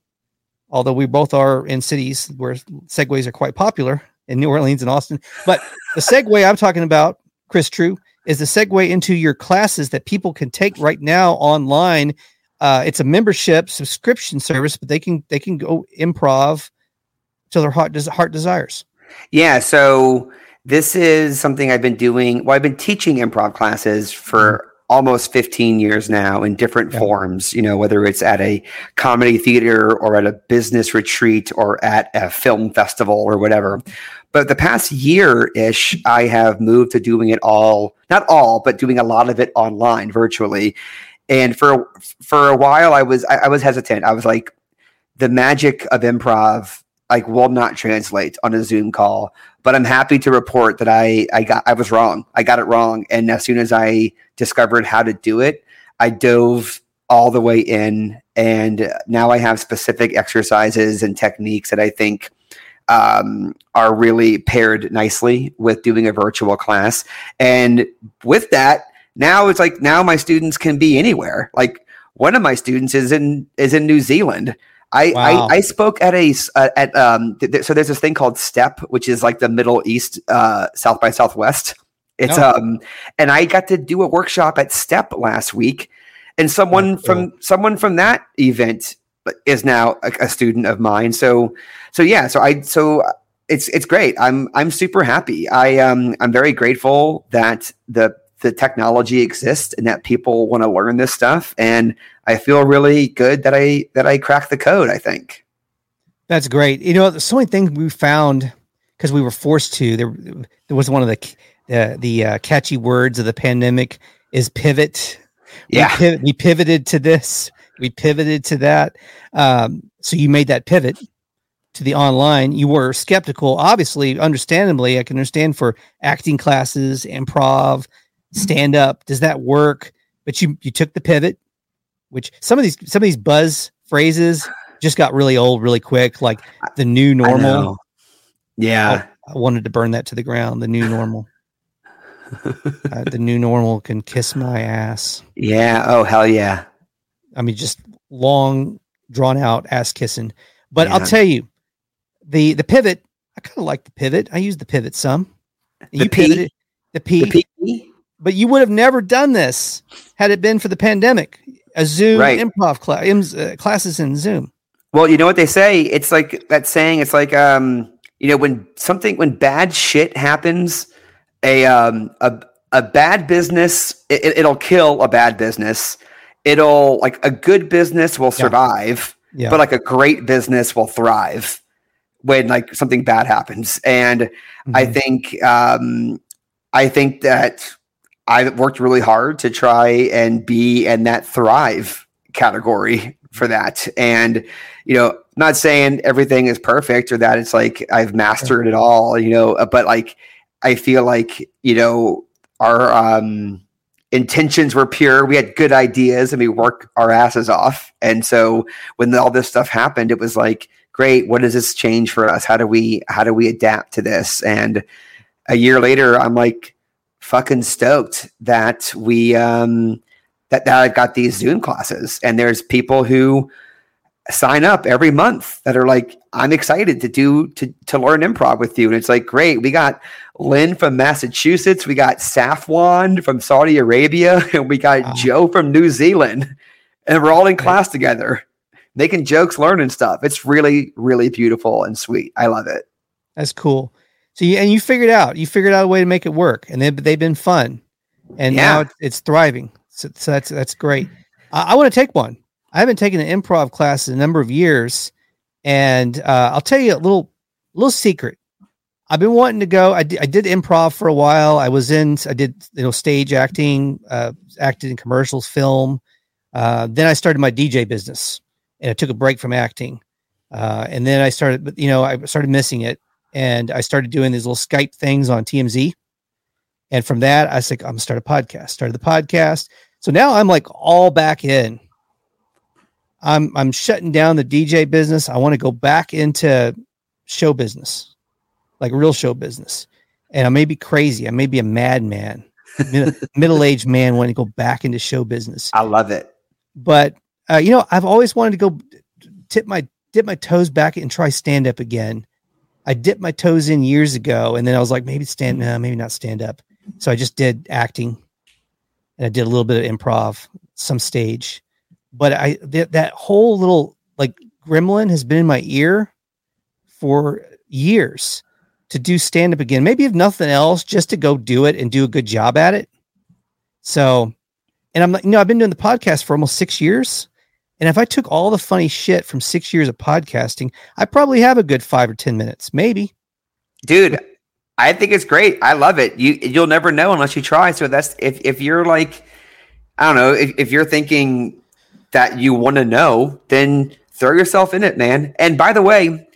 Although we both are in cities where segways are quite popular in New Orleans and Austin, but the segway I'm talking about, Chris Trew, is the segue into your classes that people can take right now online. Uh, it's a membership subscription service, but they can they can go improv till their heart des- heart desires. Yeah, so this is something I've been doing. Well, I've been teaching improv classes for mm-hmm. almost 15 years now in different Yeah. forms, you know, whether it's at a comedy theater or at a business retreat or at a film festival or whatever. But the past year ish, mm-hmm. I have moved to doing it all, not all, but doing a lot of it online virtually. And for for a while I was I, I was hesitant. I was like, the magic of improv like will not translate on a Zoom call. But I'm happy to report that I I got I was wrong. I got it wrong. And as soon as I discovered how to do it, I dove all the way in. And now I have specific exercises and techniques that I think um, are really paired nicely with doing a virtual class. And with that, now it's like now my students can be anywhere. Like one of my students is in is in New Zealand. I, Wow. I I spoke at a uh, at um th- th- so there's this thing called STEP, which is like the Middle East uh, South by Southwest. It's Oh. um and I got to do a workshop at STEP last week, and someone cool. from someone from that event is now a, a student of mine. So so yeah, so I so it's it's great. I'm I'm super happy. I um I'm very grateful that the the technology exists and that people want to learn this stuff and I feel really good that I that I cracked the code, I think. That's great. You know, so many things we found because we were forced to. There, there was one of the uh, the uh, catchy words of the pandemic is pivot. Yeah. we, piv- we pivoted to this. We pivoted to that. Um, so you made that pivot to the online. You were skeptical, obviously, understandably. I can understand for acting classes, improv, stand up. Does that work? But you you took the pivot, which some of these some of these buzz phrases just got really old really quick, like the new normal. Yeah. I wanted to burn that to the ground. The new normal. uh, the new normal can kiss my ass. Yeah. Oh hell yeah. I mean, just long, drawn out ass kissing. But I'll tell you, the the pivot. I kind of like the pivot. I use the pivot some. The P? pivoted the P, The P- but you would have never done this had it been for the pandemic. A Zoom Right. improv class, uh, classes in Zoom. Well, you know what they say? It's like that saying, it's like um, you know, when something when bad shit happens, a um a a bad business it, it'll kill a bad business. It'll like a good business will survive, Yeah. but like a great business will thrive when like something bad happens. And I Mhm. think um I think that I've worked really hard to try and be in that thrive category for that. And you know, not saying everything is perfect or that it's like I've mastered it all, you know, uh, but like I feel like, you know, our um intentions were pure. We had good ideas and we worked our asses off. And so when all this stuff happened, it was like, great, what does this change for us? How do we how do we adapt to this? And a year later, I'm like fucking stoked that we um that, that I've got these Zoom classes. And there's people who sign up every month that are like, I'm excited to do to to learn improv with you. And it's like, great. We got Lynn from Massachusetts, we got Safwan from Saudi Arabia, and we got Wow. Joe from New Zealand. And we're all in class together, making jokes, learning stuff. It's really, really beautiful and sweet. I love it. That's cool. So you and you figured out you figured out a way to make it work, and they they've been fun, and now it's, it's thriving. So, so that's that's great. I, I want to take one. I haven't taken an improv class in a number of years, and uh, I'll tell you a little little secret. I've been wanting to go. I did, I did improv for a while. I was in. I did you know stage acting, uh, acted in commercials, film. Uh, then I started my DJ business, and I took a break from acting. Uh, and then I started, you know, I started missing it and I started doing these little Skype things on TMZ. And from that, I was like, I'm gonna start a podcast. Started the podcast. So now I'm like all back in. I'm I'm shutting down the DJ business. I want to go back into show business, like real show business. And I may be crazy. I may be a madman, middle aged man wanting to go back into show business I love it. but uh, you know i've always wanted to go tip my dip my toes back and try stand up again i dipped my toes in years ago and then i was like maybe stand no, maybe not stand up. So i just did acting and i did a little bit of improv some stage. But i th- that whole little like gremlin has been in my ear for years to do stand up again. Maybe if nothing else just to go do it and do a good job at it. So and I'm like, you know, I've been doing the podcast for almost six years. And if I took all the funny shit from six years of podcasting, I probably have a good five or 10 minutes, maybe. dude i think it's great. I love it. You you'll never know unless you try. So that's if if you're like i don't know if, if you're thinking that you want to know then throw yourself in it man. And by the way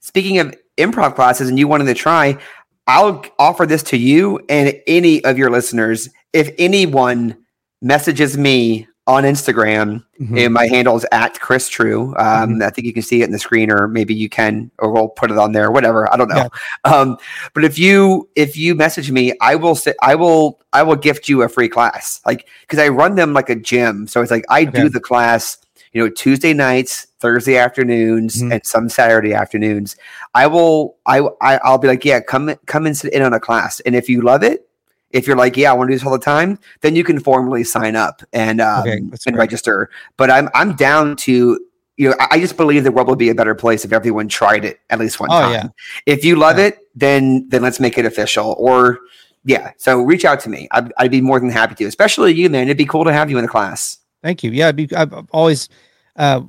speaking of improv classes and you wanting to try i'll offer this to you and any of your listeners. If anyone messages me on instagram Mhm. and my handle is at Chris Trew. Um, I think you can see it in the screen, or maybe you can, or we'll put it on there, whatever. I don't know. Um, but if you if you message me, I will say I will I will gift you a free class, like because I run them like a gym. So it's like I Okay. do the class, you know, Tuesday nights, Thursday afternoons, Mhm. and some Saturday afternoons. I will I, I I'll be like, yeah, come come and sit in on a class, and if you love it. If you're like, yeah, I want to do this all the time, then you can formally sign up and um, Okay, and great. register but I'm I'm down to you know I I just believe the world would be a better place if everyone tried it at least one Oh, time. yeah. If you love Yeah. it, then then let's make it official. Or yeah, so reach out to me. I'd, I'd be more than happy to, especially you, man. It'd be cool to have you in the class. Thank you. Yeah, I'd be, I've I've always uh,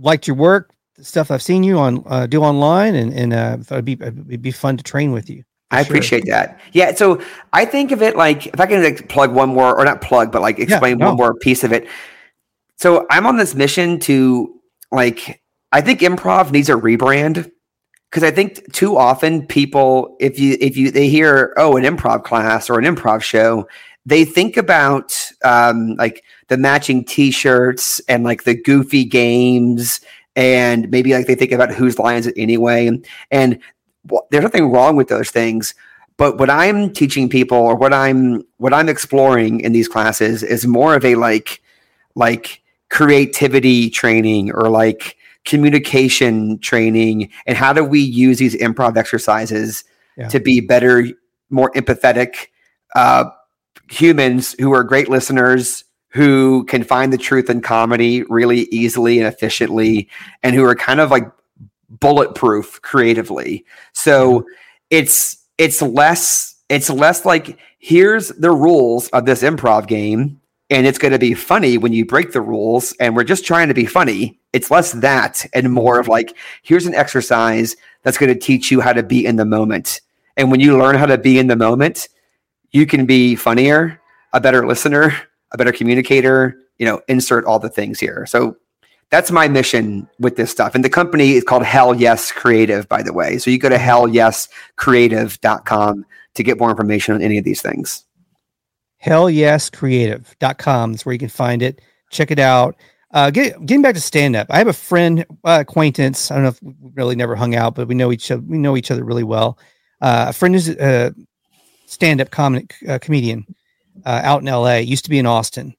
liked your work, the stuff I've seen you on uh, do online, and and uh, thought it'd be it'd be fun to train with you. I Sure. appreciate that. Yeah, so I think of it like if I can like plug one more or not plug, but like explain no. one more piece of it. So I'm on this mission to like I think improv needs a rebrand because I think too often people if you if you they hear oh an improv class or an improv show they think about um, like the matching T-shirts and like the goofy games and maybe like they think about Whose Line Is It Anyway and there's nothing wrong with those things but what i'm teaching people or what i'm what i'm exploring in these classes is more of a like like creativity training or like communication training and how do we use these improv exercises Yeah. to be better more empathetic uh, humans who are great listeners who can find the truth in comedy really easily and efficiently and who are kind of like bulletproof creatively. So it's it's less it's less like here's the rules of this improv game and it's going to be funny when you break the rules and we're just trying to be funny. It's less that and more of like here's an exercise that's going to teach you how to be in the moment. And when you learn how to be in the moment you can be funnier a better listener a better communicator you know insert all the things here. So that's my mission with this stuff and the company is called hell yes creative by the way so you go to hellyescreative.com to get more information on any of these things hellyescreative.com is where you can find it. Check it out. Uh, get, getting back to stand up, I have a friend, uh, acquaintance. I don't know if we really never hung out, but we know each other. We know each other really well. Uh, a friend who's a stand up comic uh, comedian uh, out in LA. Used to be in Austin,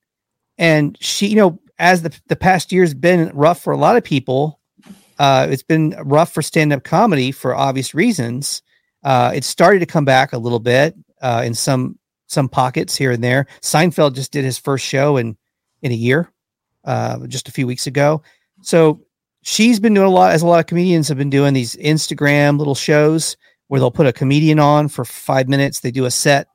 and she, you know, as the the past year's been rough for a lot of people. Uh, it's been rough for stand up comedy for obvious reasons. Uh, it started to come back a little bit uh, in some some pockets here and there. Seinfeld just did his first show in in a year, uh, just a few weeks ago. So she's been doing a lot, as a lot of comedians have been doing these Instagram little shows where they'll put a comedian on for five minutes. They do a set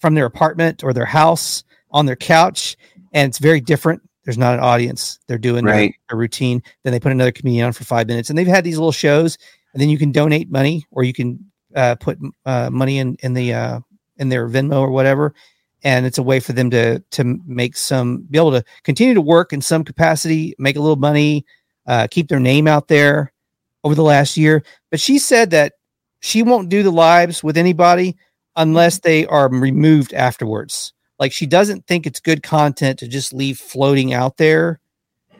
from their apartment or their house on their couch, and it's very different. There's not an audience. They're doing Right. a routine. Then they put another comedian on for five minutes, and they've had these little shows. And then you can donate money, or you can uh, put uh, money in in the uh, in their Venmo or whatever. And it's a way for them to to make some be able to continue to work in some capacity, make a little money, uh, keep their name out there over the last year. But she said that she won't do the lives with anybody unless they are removed afterwards. Like she doesn't think it's good content to just leave floating out there.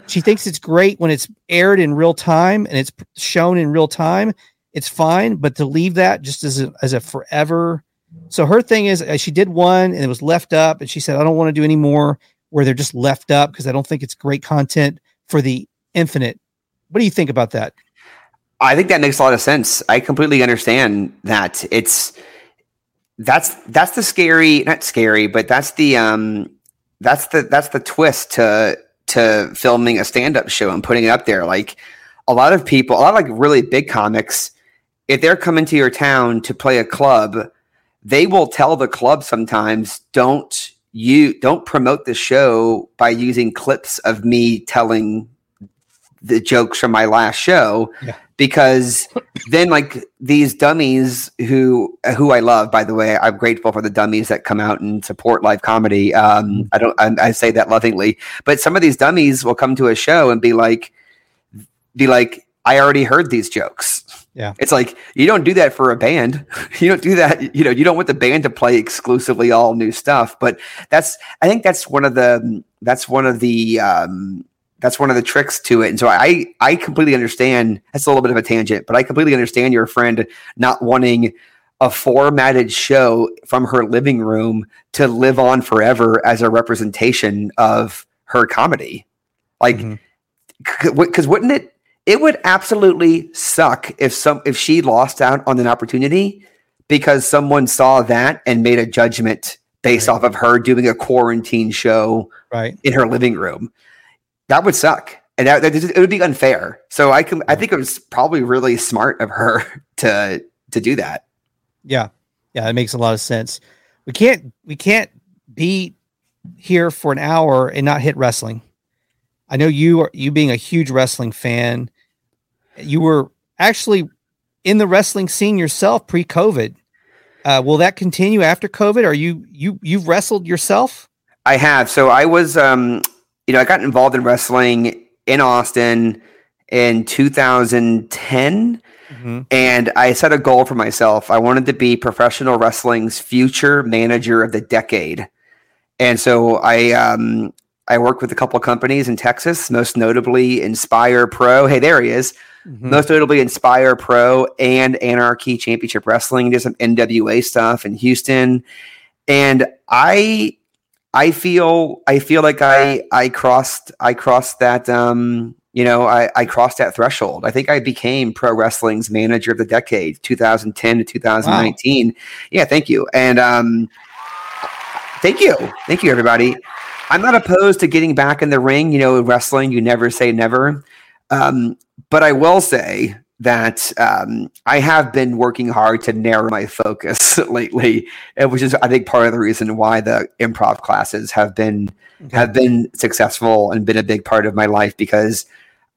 She thinks it's great when it's aired in real time and it's shown in real time. It's fine, but to leave that just as a, as a forever. So her thing is, uh, she did one and it was left up, and she said, "I don't want to do any more where they're just left up because I don't think it's great content for the infinite." What do you think about that? I think that makes a lot of sense. I completely understand that. It's that's that's the scary, not scary, but that's the um that's the that's the twist to to filming a stand-up show and putting it up there. Like a lot of people, a lot of like really big comics, if they're coming to your town to play a club, they will tell the club sometimes, don't you don't promote the show by using clips of me telling the jokes from my last show Yeah. Because then like these dummies who who I love by the way I'm grateful for the dummies that come out and support live comedy. Um I don't I, I say that lovingly but some of these dummies will come to a show and be like be like I already heard these jokes. Yeah. it's like you don't do that for a band. You don't do that you know you don't want the band to play exclusively all new stuff but that's I think that's one of the that's one of the um that's one of the tricks to it. And so I I completely understand. That's a little bit of a tangent, but I completely understand your friend not wanting a formatted show from her living room to live on forever as a representation of her comedy. Like, mm-hmm. because wouldn't it? It would absolutely suck if some if she lost out on an opportunity because someone saw that and made a judgment based Right. off of her doing a quarantine show Right. in her living room. That would suck. And that, that it would be unfair. So I can I think it was probably really smart of her to to do that. Yeah. Yeah, it makes a lot of sense. We can't we can't be here for an hour and not hit wrestling. I know you are you being a huge wrestling fan. You were actually in the wrestling scene yourself pre-COVID. Uh, will that continue after COVID? Are you you you've wrestled yourself? I have. So I was um you know, I got involved in wrestling in Austin in 2010 and I set a goal for myself. I wanted to be professional wrestling's future manager of the decade. And so I um I worked with a couple of companies in Texas, most notably Inspire Pro. Hey, there he is. Mhm. most notably Inspire Pro and Anarchy Championship Wrestling. Did some NWA stuff in Houston, and I I feel I feel like I I crossed I crossed that um you know I I crossed that threshold. I think I became pro wrestling's manager of the decade, 2010 to 2019. Yeah, thank you, and um thank you, thank you everybody. I'm not opposed to getting back in the ring. You know, wrestling, you never say never. Um, but I will say that um, I have been working hard to narrow my focus lately, which is I think part of the reason why the improv classes have been Okay. have been successful and been a big part of my life because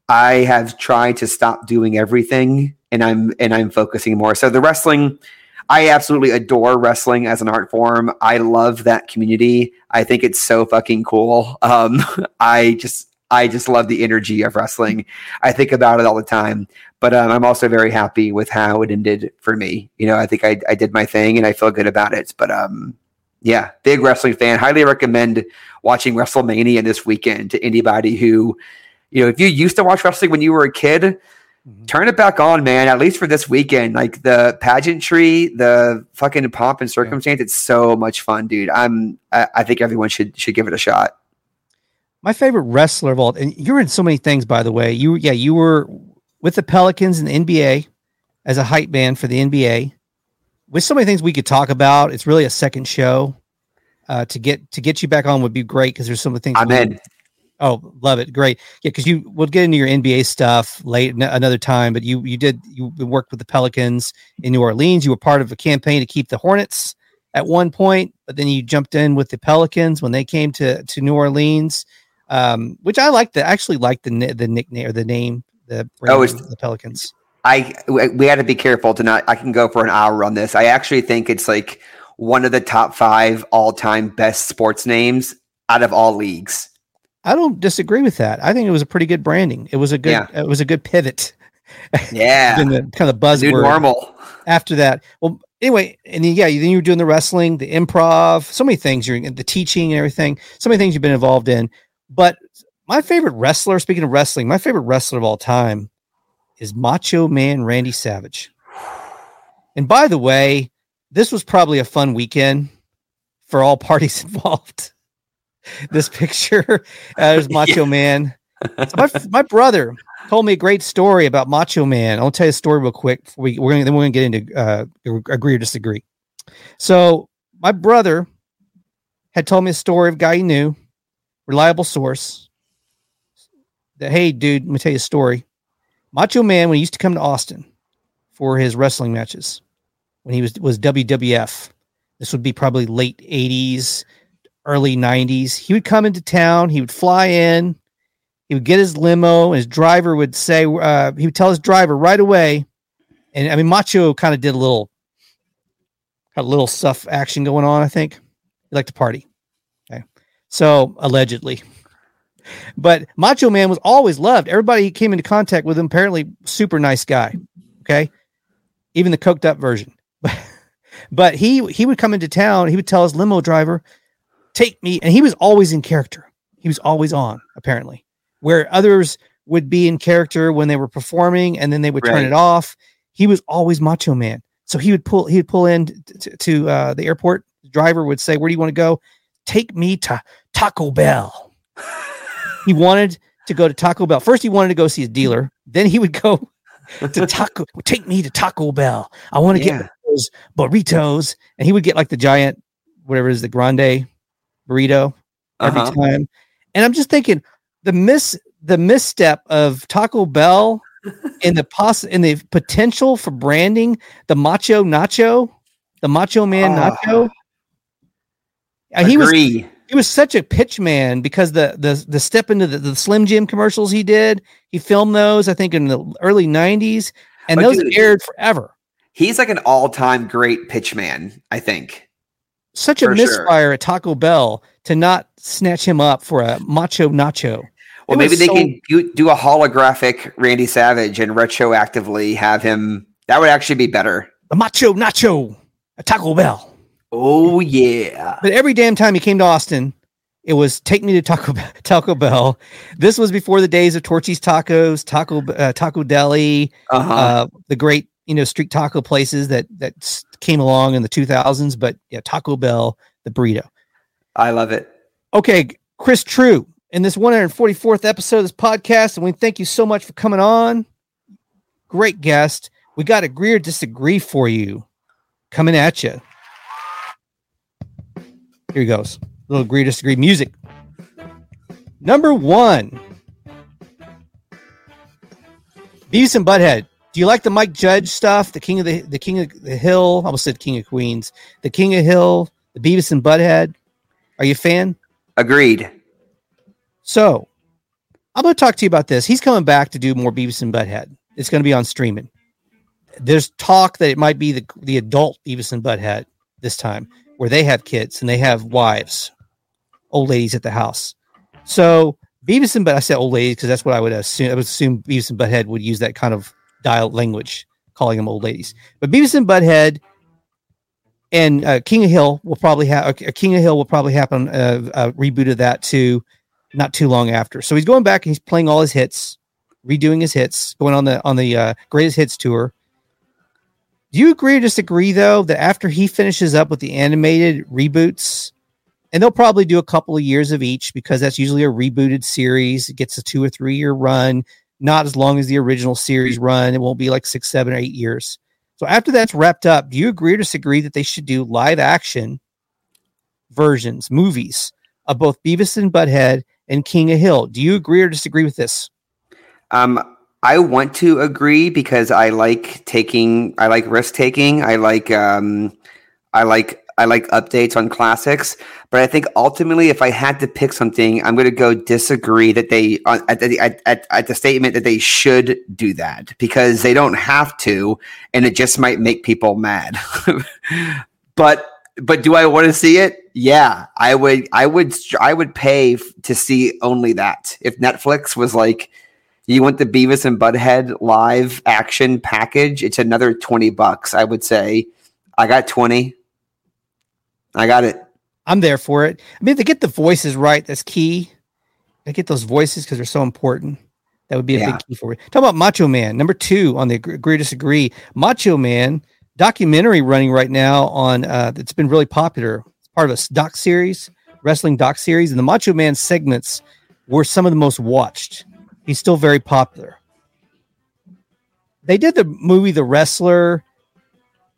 I have tried to stop doing everything and I'm and I'm focusing more. So the wrestling, I absolutely adore wrestling as an art form. I love that community. I think it's so fucking cool. Um, I just I just love the energy of wrestling. I think about it all the time. But um, I'm also very happy with how it ended for me. You know, I think I, I did my thing and I feel good about it. But um, Yeah, big wrestling fan. Highly recommend watching WrestleMania this weekend to anybody who, you know, if you used to watch wrestling when you were a kid, turn it back on, man. At least for this weekend, like the pageantry, the fucking pomp and circumstance. It's so much fun, dude. I'm. I, I think everyone should should give it a shot. My favorite wrestler of all, and you're in so many things, by the way. You, yeah, you were with the Pelicans in the NBA as a hype man for the NBA. With so many things we could talk about, it's really a second show. Uh, to get to get you back on would be great because there's so many things. I'm in. Oh, love it. Great. Yeah, because you we'll get into your NBA stuff late n- another time, but you you did you worked with the Pelicans in New Orleans. You were part of a campaign to keep the Hornets at one point, but then you jumped in with the Pelicans when they came to to New Orleans. Um, which I like the actually like the the nickname or the name the brand Oh, it's- the Pelicans. I we had to be careful to not. I can go for an hour on this. I actually think it's like one of the top five all time best sports names out of all leagues. I don't disagree with that. I think it was a pretty good branding. It was a good Yeah. it was a good pivot. Yeah, Been the kind of buzzword. new normal. after that. Well, anyway, and then, yeah, then you were doing the wrestling, the improv, so many things. You're the teaching and everything. So many things you've been involved in. But my favorite wrestler, speaking of wrestling, my favorite wrestler of all time is Macho Man Randy Savage. And by the way, this was probably a fun weekend for all parties involved. this picture, uh, there's Macho Man. So my, my brother told me a great story about Macho Man. I'll tell you a story real quick. Before we, we're gonna then we're gonna get into uh, agree or disagree. So my brother had told me a story of a guy he knew, reliable source. That hey, dude, let me tell you a story. Macho Man, when he used to come to Austin for his wrestling matches, when he was was WWF, this would be probably late '80s, early '90s. He would come into town. He would fly in he would get his limo and his driver would say uh, he would tell his driver right away and i mean macho kind of did a little had a little stuff action going on i think he liked to party so allegedly but macho man was always loved everybody he came into contact with him apparently super nice guy okay even the coked up version but he he would come into town he would tell his limo driver take me and he was always in character he was always on apparently where others would be in character when they were performing and then they would turn it off. He was always Macho Man. So he would pull he would pull in t- to uh, the airport. The driver would say, "Where do you want to go? Take me to Taco Bell." he wanted to go to Taco Bell. First, he wanted to go see his dealer. Then he would go to Taco. Take me to Taco Bell. I want to Yeah. get those burritos, and he would get like the giant, whatever it is, the grande burrito every Uh-huh. time. And I'm just thinking the miss the misstep of Taco Bell and the poss and the potential for branding the Macho Nacho, the Macho Man Ah. Nacho. And he was he was such a pitch man because the the the step into the, the Slim Jim commercials he did, he filmed those I think in the early 90s and But those dude- aired forever. He's like an all-time great pitch man. I think. Such a For sure. misfire at Taco Bell to not snatch him up for a Macho Nacho. Well, It maybe they so- can do, do a holographic Randy Savage and retroactively have him. That would actually be better. The Macho Nacho at Taco Bell. Oh yeah. But every damn time he came to Austin, it was take me to Taco Bell. Taco Bell. This was before the days of Torchy's Tacos, Taco uh, Tacodeli, Uh-huh. uh, the great you know street taco places that that came along in the 2000s. But yeah, Taco Bell, the burrito. I love it. Okay, Chris Trew, in this 144th episode of this podcast, and we thank you so much for coming on. Great guest. We got agree or disagree for you coming at you. Here he goes. little agree disagree music. Number one. Beavis and Butthead. Do you like the Mike Judge stuff? The King of the the King of the Hill. I almost said King of Queens. The King of Hill. The Beavis and Butthead. Are you a fan? Agreed. So I'm going to talk to you about this. He's coming back to do more Beavis and Butthead. It's going to be on streaming. There's talk that it might be the the adult Beavis and Butthead this time, where they have kids and they have wives, old ladies at the house. So Beavis and Butt, I say old ladies because that's what I would assume. I would assume Beavis and Butthead would use that kind of dial language, calling them old ladies. But Beavis and Butthead and uh, King of Hill will probably have uh, King of Hill will probably happen uh, uh, reboot of that too, not too long after. So he's going back and he's playing all his hits, redoing his hits, going on the on the uh, greatest hits tour. Do you agree or disagree though that after he finishes up with the animated reboots, and they'll probably do a couple of years of each because that's usually a rebooted series. It gets a two or three year run, not as long as the original series run. It won't be like six, seven, or eight years. So after that's wrapped up, do you agree or disagree that they should do live action versions, movies of both Beavis and Butthead and King of Hill? Do you agree or disagree with this? Um, I want to agree because I like taking, I like risk taking. I like, um, I like, I like updates on classics. But I think ultimately, if I had to pick something, I'm going to go disagree that they uh, at the at, at, at the statement that they should do that because they don't have to, and it just might make people mad. but but do I want to see it? Yeah, I would. I would. I would pay f- to see only that. If Netflix was like, you want the Beavis and Butthead live action package, it's another twenty bucks. I would say, I got twenty. I got it. I'm there for it. I mean, to get the voices right, that's key. They get those voices because they're so important. That would be a Yeah. big key for it. Talk about Macho Man, number two on the agree, disagree. Macho Man documentary running right now on uh, that's been really popular. It's part of a doc series, wrestling doc series, and the Macho Man segments were some of the most watched. He's still very popular. They did the movie The Wrestler,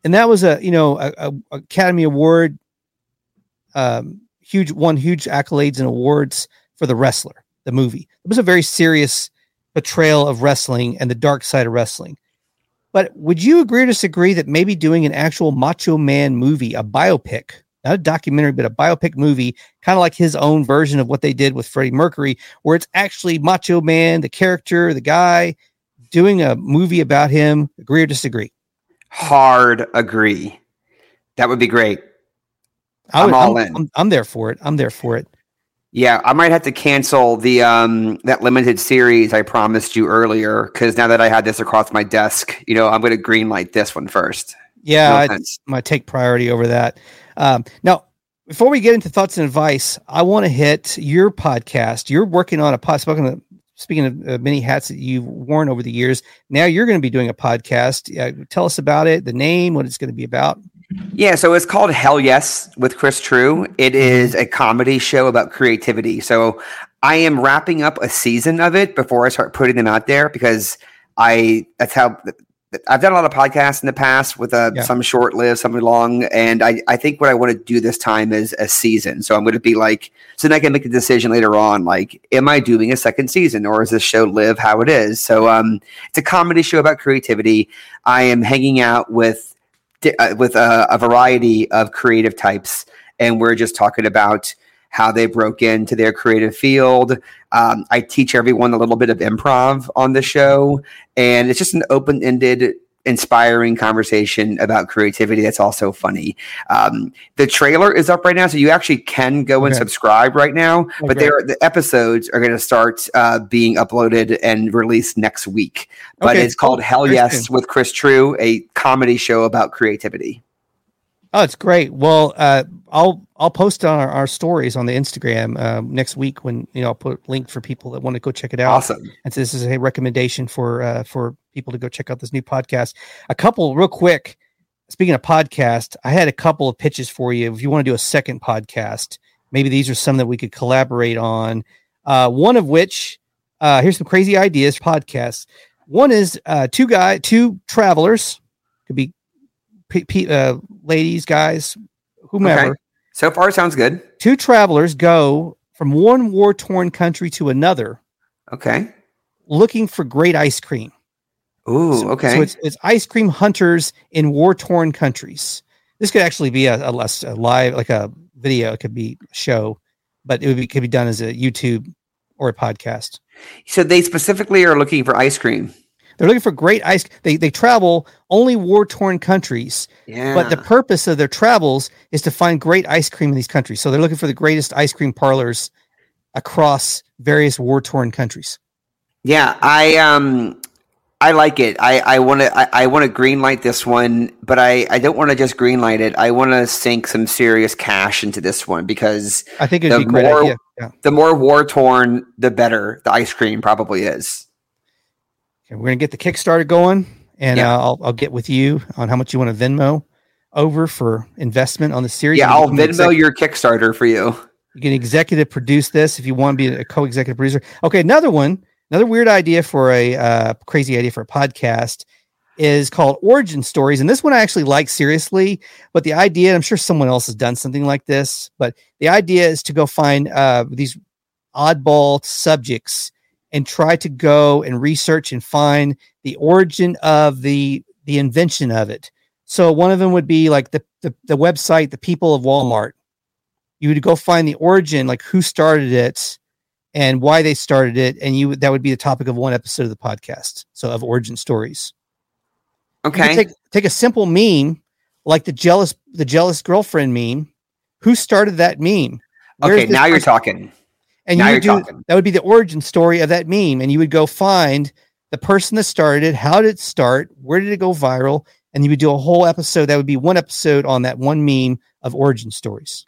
and that was a you know a, a Academy Award um, huge won huge accolades and awards for the wrestler the movie it was a very serious portrayal of wrestling and the dark side of wrestling but would you agree or disagree that maybe doing an actual macho man movie a biopic not a documentary but a biopic movie kind of like his own version of what they did with freddie mercury where it's actually macho man the character the guy doing a movie about him agree or disagree Hard agree. That would be great. I I'm would- all I'm, in. I'm, I'm there for it i'm there for it Yeah, I might have to cancel the um that limited series I promised you earlier because now that I had this across my desk, you know, I'm going to greenlight this one first. yeah No I- might take priority over that. Um, now, before we get into thoughts and advice, I want to hit your podcast. You're working on a podcast. Speaking of, speaking of uh, many hats that you've worn over the years, now you're going to be doing a podcast. Uh, tell us about it, the name, what it's going to be about. Yeah, so it's called Hell Yes with Chris Trew. It is a comedy show about creativity. So I am wrapping up a season of it before I start putting them out there because I that's how I've done a lot of podcasts in the past with uh, Yeah. some short lived, some long, and I, I think what I want to do this time is a season. So I'm going to be like, so then I can make a decision later on, like, am I doing a second season or is this show live how it is? So um, it's a comedy show about creativity. I am hanging out with uh, with a, a variety of creative types, and we're just talking about how they broke into their creative field. Um, I teach everyone a little bit of improv on the show, and it's just an open ended. Inspiring conversation about creativity that's also funny. Um, the trailer is up right now, so you actually can go and Okay. subscribe right now. But there, the episodes are going to start uh, being uploaded and released next week. But Okay, it's called. Hell Yes with Chris Trew, a comedy show about creativity. Oh, it's great. Well, uh, I'll I'll post on our, our stories on the Instagram um, next week when you know I'll put a link for people that want to go check it out. Awesome. And so this is a recommendation for uh, for people to go check out this new podcast. A couple real quick. Speaking of podcast, I had a couple of pitches for you. If you want to do a second podcast, maybe these are some that we could collaborate on. Uh, one of which, uh, here's some crazy ideas. Podcasts. One is uh, two guy, two travelers, could be pe- pe- uh, ladies, guys, whomever. Okay. So far, sounds good. Two travelers go from one war torn country to another, Okay. looking for great ice cream. Ooh, So- okay. So it's, it's ice cream hunters in war torn countries. This could actually be a, a, a live, like a video. It could be a show, but it would be could be done as a YouTube or a podcast. so they specifically are looking for ice cream. They're looking for great ice. They they travel only war torn countries, Yeah. but the purpose of their travels is to find great ice cream in these countries. So they're looking for the greatest ice cream parlors across various war torn countries. yeah, I um I like it. I, I want to I, I want to green light this one, but I, I don't want to just green light it. I want to sink some serious cash into this one because I think it'd The be a great more- idea. Yeah. the more war torn, the better the ice cream probably is. Okay, we're gonna get the Kickstarter going, and Yeah. uh, I'll I'll get with you on how much you want to Venmo over for investment on the series. Yeah, I'll Venmo your Kickstarter for you. You can executive produce this if you want to be a co-executive producer. Okay, another one, another weird idea for a uh, crazy idea for a podcast is called Origin Stories, and this one I actually like seriously. But the idea, I'm sure someone else has done something like this, but the idea is to go find uh, these oddball subjects and try to go and research and find the origin of the the invention of it. So one of them would be like the the, the website, the people of Walmart you would go find the origin, like who started it and why they started it, and you that would be the topic of one episode of the podcast. So of origin stories. Okay. take take a simple meme like the jealous the jealous girlfriend meme. Who started that meme? Where's Okay, now you're talking. And now you would do, talking. that would be the origin story of that meme, and you would go find the person that started it. How did it start? Where did it go viral? And you would do a whole episode. That would be one episode on that one meme of origin stories.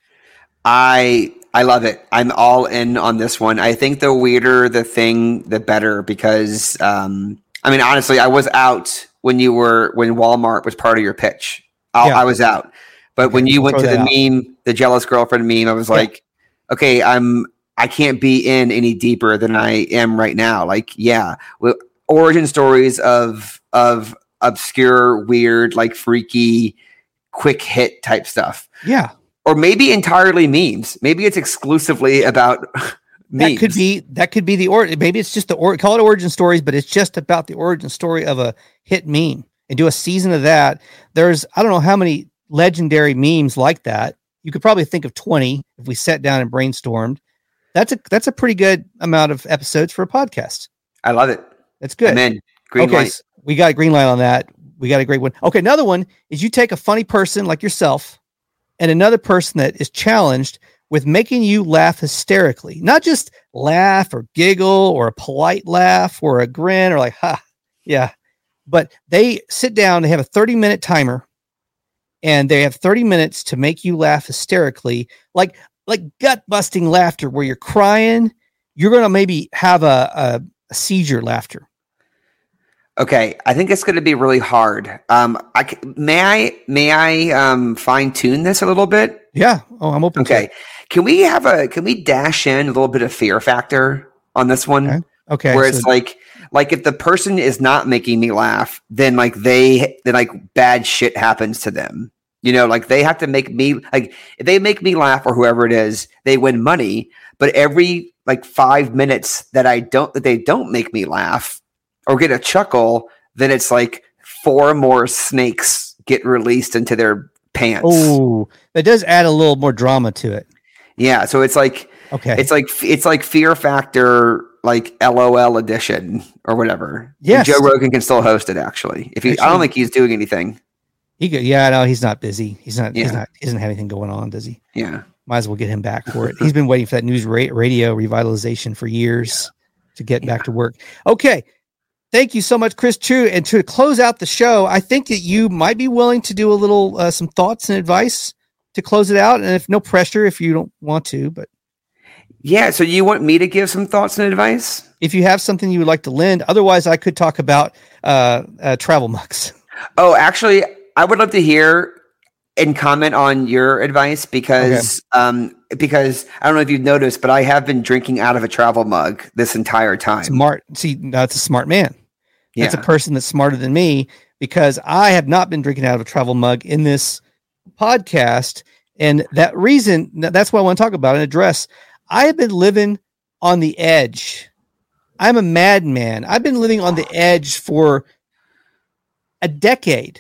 I I love it. I'm all in on this one. I think the weirder the thing, the better. Because um, I mean, honestly, I was out when you were when Walmart was part of your pitch. I, Yeah. I was out, but Okay, when you we'll went to the that meme, the jealous girlfriend meme, I was Yeah. like, okay, I'm I can't be in any deeper than I am right now. Like, yeah, origin stories of of obscure, weird, like freaky, quick hit type stuff Yeah, or maybe entirely memes. Maybe it's exclusively about memes. That could be that could be the or maybe it's just the or call it origin stories, but it's just about the origin story of a hit meme and do a season of that. There's I don't know how many legendary memes like that. You could probably think of 20 if we sat down and brainstormed. That's a that's a pretty good amount of episodes for a podcast. I love it. That's good. I'm. Green okay, light. s- we got a green light on that. We got a great one. Okay, another one is you take a funny person like yourself and another person that is challenged with making you laugh hysterically. Not just laugh or giggle or a polite laugh or a grin or like, ha, yeah. But they sit down, they have a 30 minute timer and they have 30 minutes to make you laugh hysterically, like like gut busting laughter where you're crying. You're gonna maybe have a, a, a seizure laughter. Okay, I think it's going to be really hard. Um, I may I may I um fine tune this a little bit. Yeah. Oh, I'm open. Okay, can we have a can we dash in a little bit of fear factor on this one? Okay. Okay. where so- it's like like if the person is not making me laugh then like they then like bad shit happens to them you know like they have to make me like if they make me laugh or whoever it is they win money. But every like five minutes that i don't that they don't make me laugh or get a chuckle then it's like four more snakes get released into their pants. Oh, that does add a little more drama to it. yeah so it's like Okay. it's like it's like fear factor like lol edition or whatever. Yeah, joe rogan can still host it actually if he i don't think he's doing anything he could, yeah, no, he's not busy. He's not, he's not, he doesn't have anything going on, does he? yeah Might as well get him back for it. He's been waiting for that news ra- radio revitalization for years to get back to work. Okay. Thank you so much, Chris Trew. And to close out the show, I think that you might be willing to do a little, uh, some thoughts and advice to close it out. And if no pressure, if you don't want to, but yeah so you want me to give some thoughts and advice if you have something you would like to lend, otherwise I could talk about, uh, uh travel mugs. oh actually i would love to hear and comment on your advice because um because i don't know if you've noticed but i have been drinking out of a travel mug this entire time Smart. See, that's a smart man. yeah That's a person that's smarter than me because I have not been drinking out of a travel mug in this podcast. And that reason, that's what I want to talk about and address. I have been living on the edge. I'm a madman. I've been living on the edge for a decade,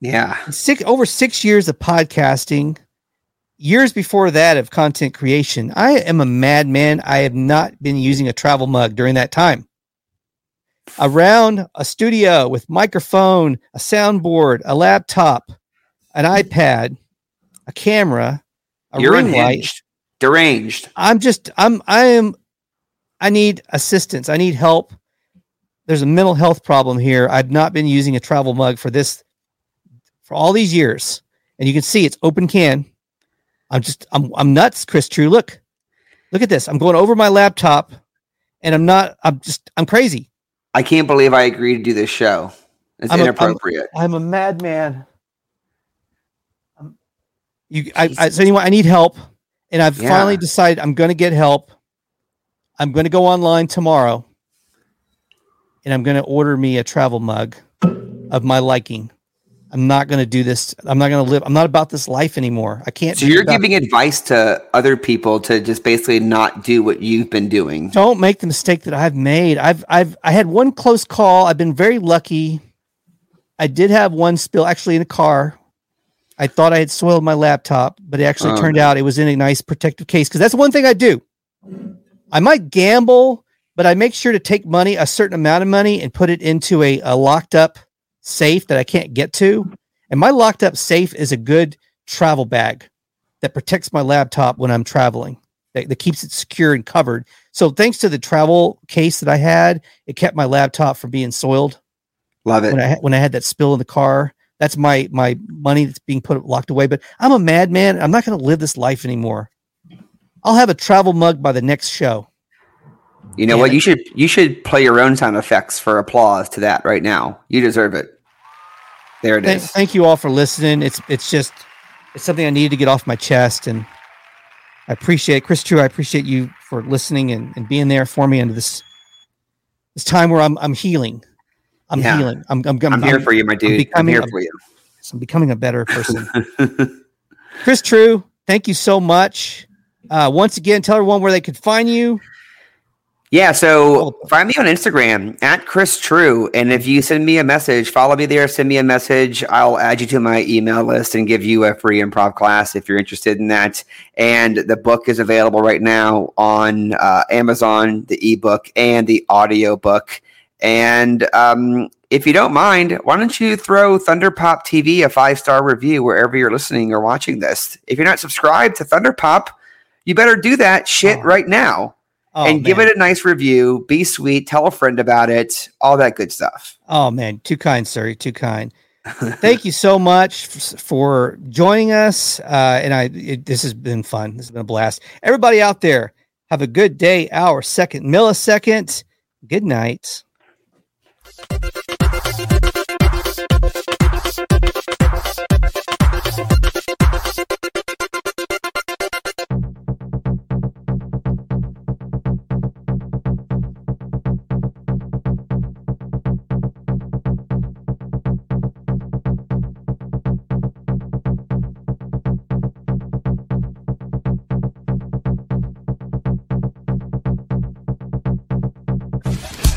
yeah six over six years of podcasting, years before that of content creation. I am a madman. I have not been using a travel mug during that time around a studio with microphone, a soundboard, a laptop, an iPad, a camera, a you're ring light. deranged I'm just I'm I am I need assistance. I need help. there's a mental health problem here. I've not been using a travel mug for this for all these years, and you can see it's open can. I'm just I'm I'm nuts, Chris Trew. Look, look at this. I'm going over my laptop, and I'm not. I'm just I'm crazy. I can't believe I agreed to do this show. It's I'm a- I'm- inappropriate. I'm a madman. I'm- You, I, I, so anyway, I need help, and I've Yeah. finally decided I'm going to get help. I'm going to go online tomorrow, and I'm going to order me a travel mug of my liking. I'm not going to do this. I'm not going to live. I'm not about this life anymore. I can't. so you're giving advice to other people to just basically not do what you've been doing. don't make the mistake that I've made. I've I've I had one close call. I've been very lucky. I did have one spill actually in a car. I thought I had soiled my laptop, but it actually Oh, turned out it was in a nice protective case because that's one thing I do. I might gamble, but I make sure to take money, a certain amount of money, and put it into a, a locked up safe that I can't get to. And my locked up safe is a good travel bag that protects my laptop when I'm traveling, that, that keeps it secure and covered. So thanks to the travel case that I had, it kept my laptop from being soiled Love it. when I had- when I had that spill in the car. That's my my money that's being put locked away. But I'm a madman. I'm not going to live this life anymore. I'll have a travel mug by the next show. You know Yeah. what? You should you should play your own sound effects for applause to that right now. You deserve it. There it Thank, is. thank you all for listening. It's it's just it's something I needed to get off my chest, and I appreciate Chris Trew. I appreciate you for listening and, and being there for me into this this time where I'm I'm healing. I'm Yeah. healing. I'm I'm, I'm, I'm here for you, my dude. I'm, becoming here for you. I'm becoming a better person. Chris Trew, thank you so much. Uh, once again, tell everyone where they could find you. Yeah, so find me on Instagram at Chris Trew. And if you send me a message, follow me there, send me a message. I'll add you to my email list and give you a free improv class if you're interested in that. And the book is available right now on uh, Amazon, the ebook and the audio book. And um, if you don't mind, why don't you throw Thunderpop TV a five star review wherever you're listening or watching this? If you're not subscribed to Thunderpop, you better do that shit Oh. right now Oh, and give it a nice review. Be sweet. Tell a friend about it. All that good stuff. Oh man, too kind, sir. You're too kind. Thank you so much f- for joining us. Uh, and I, it, this has been fun. This has been a blast. Everybody out there, have a good day, hour, second, millisecond. Good night.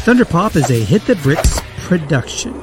Thunderpop is a Hit the Bricks production.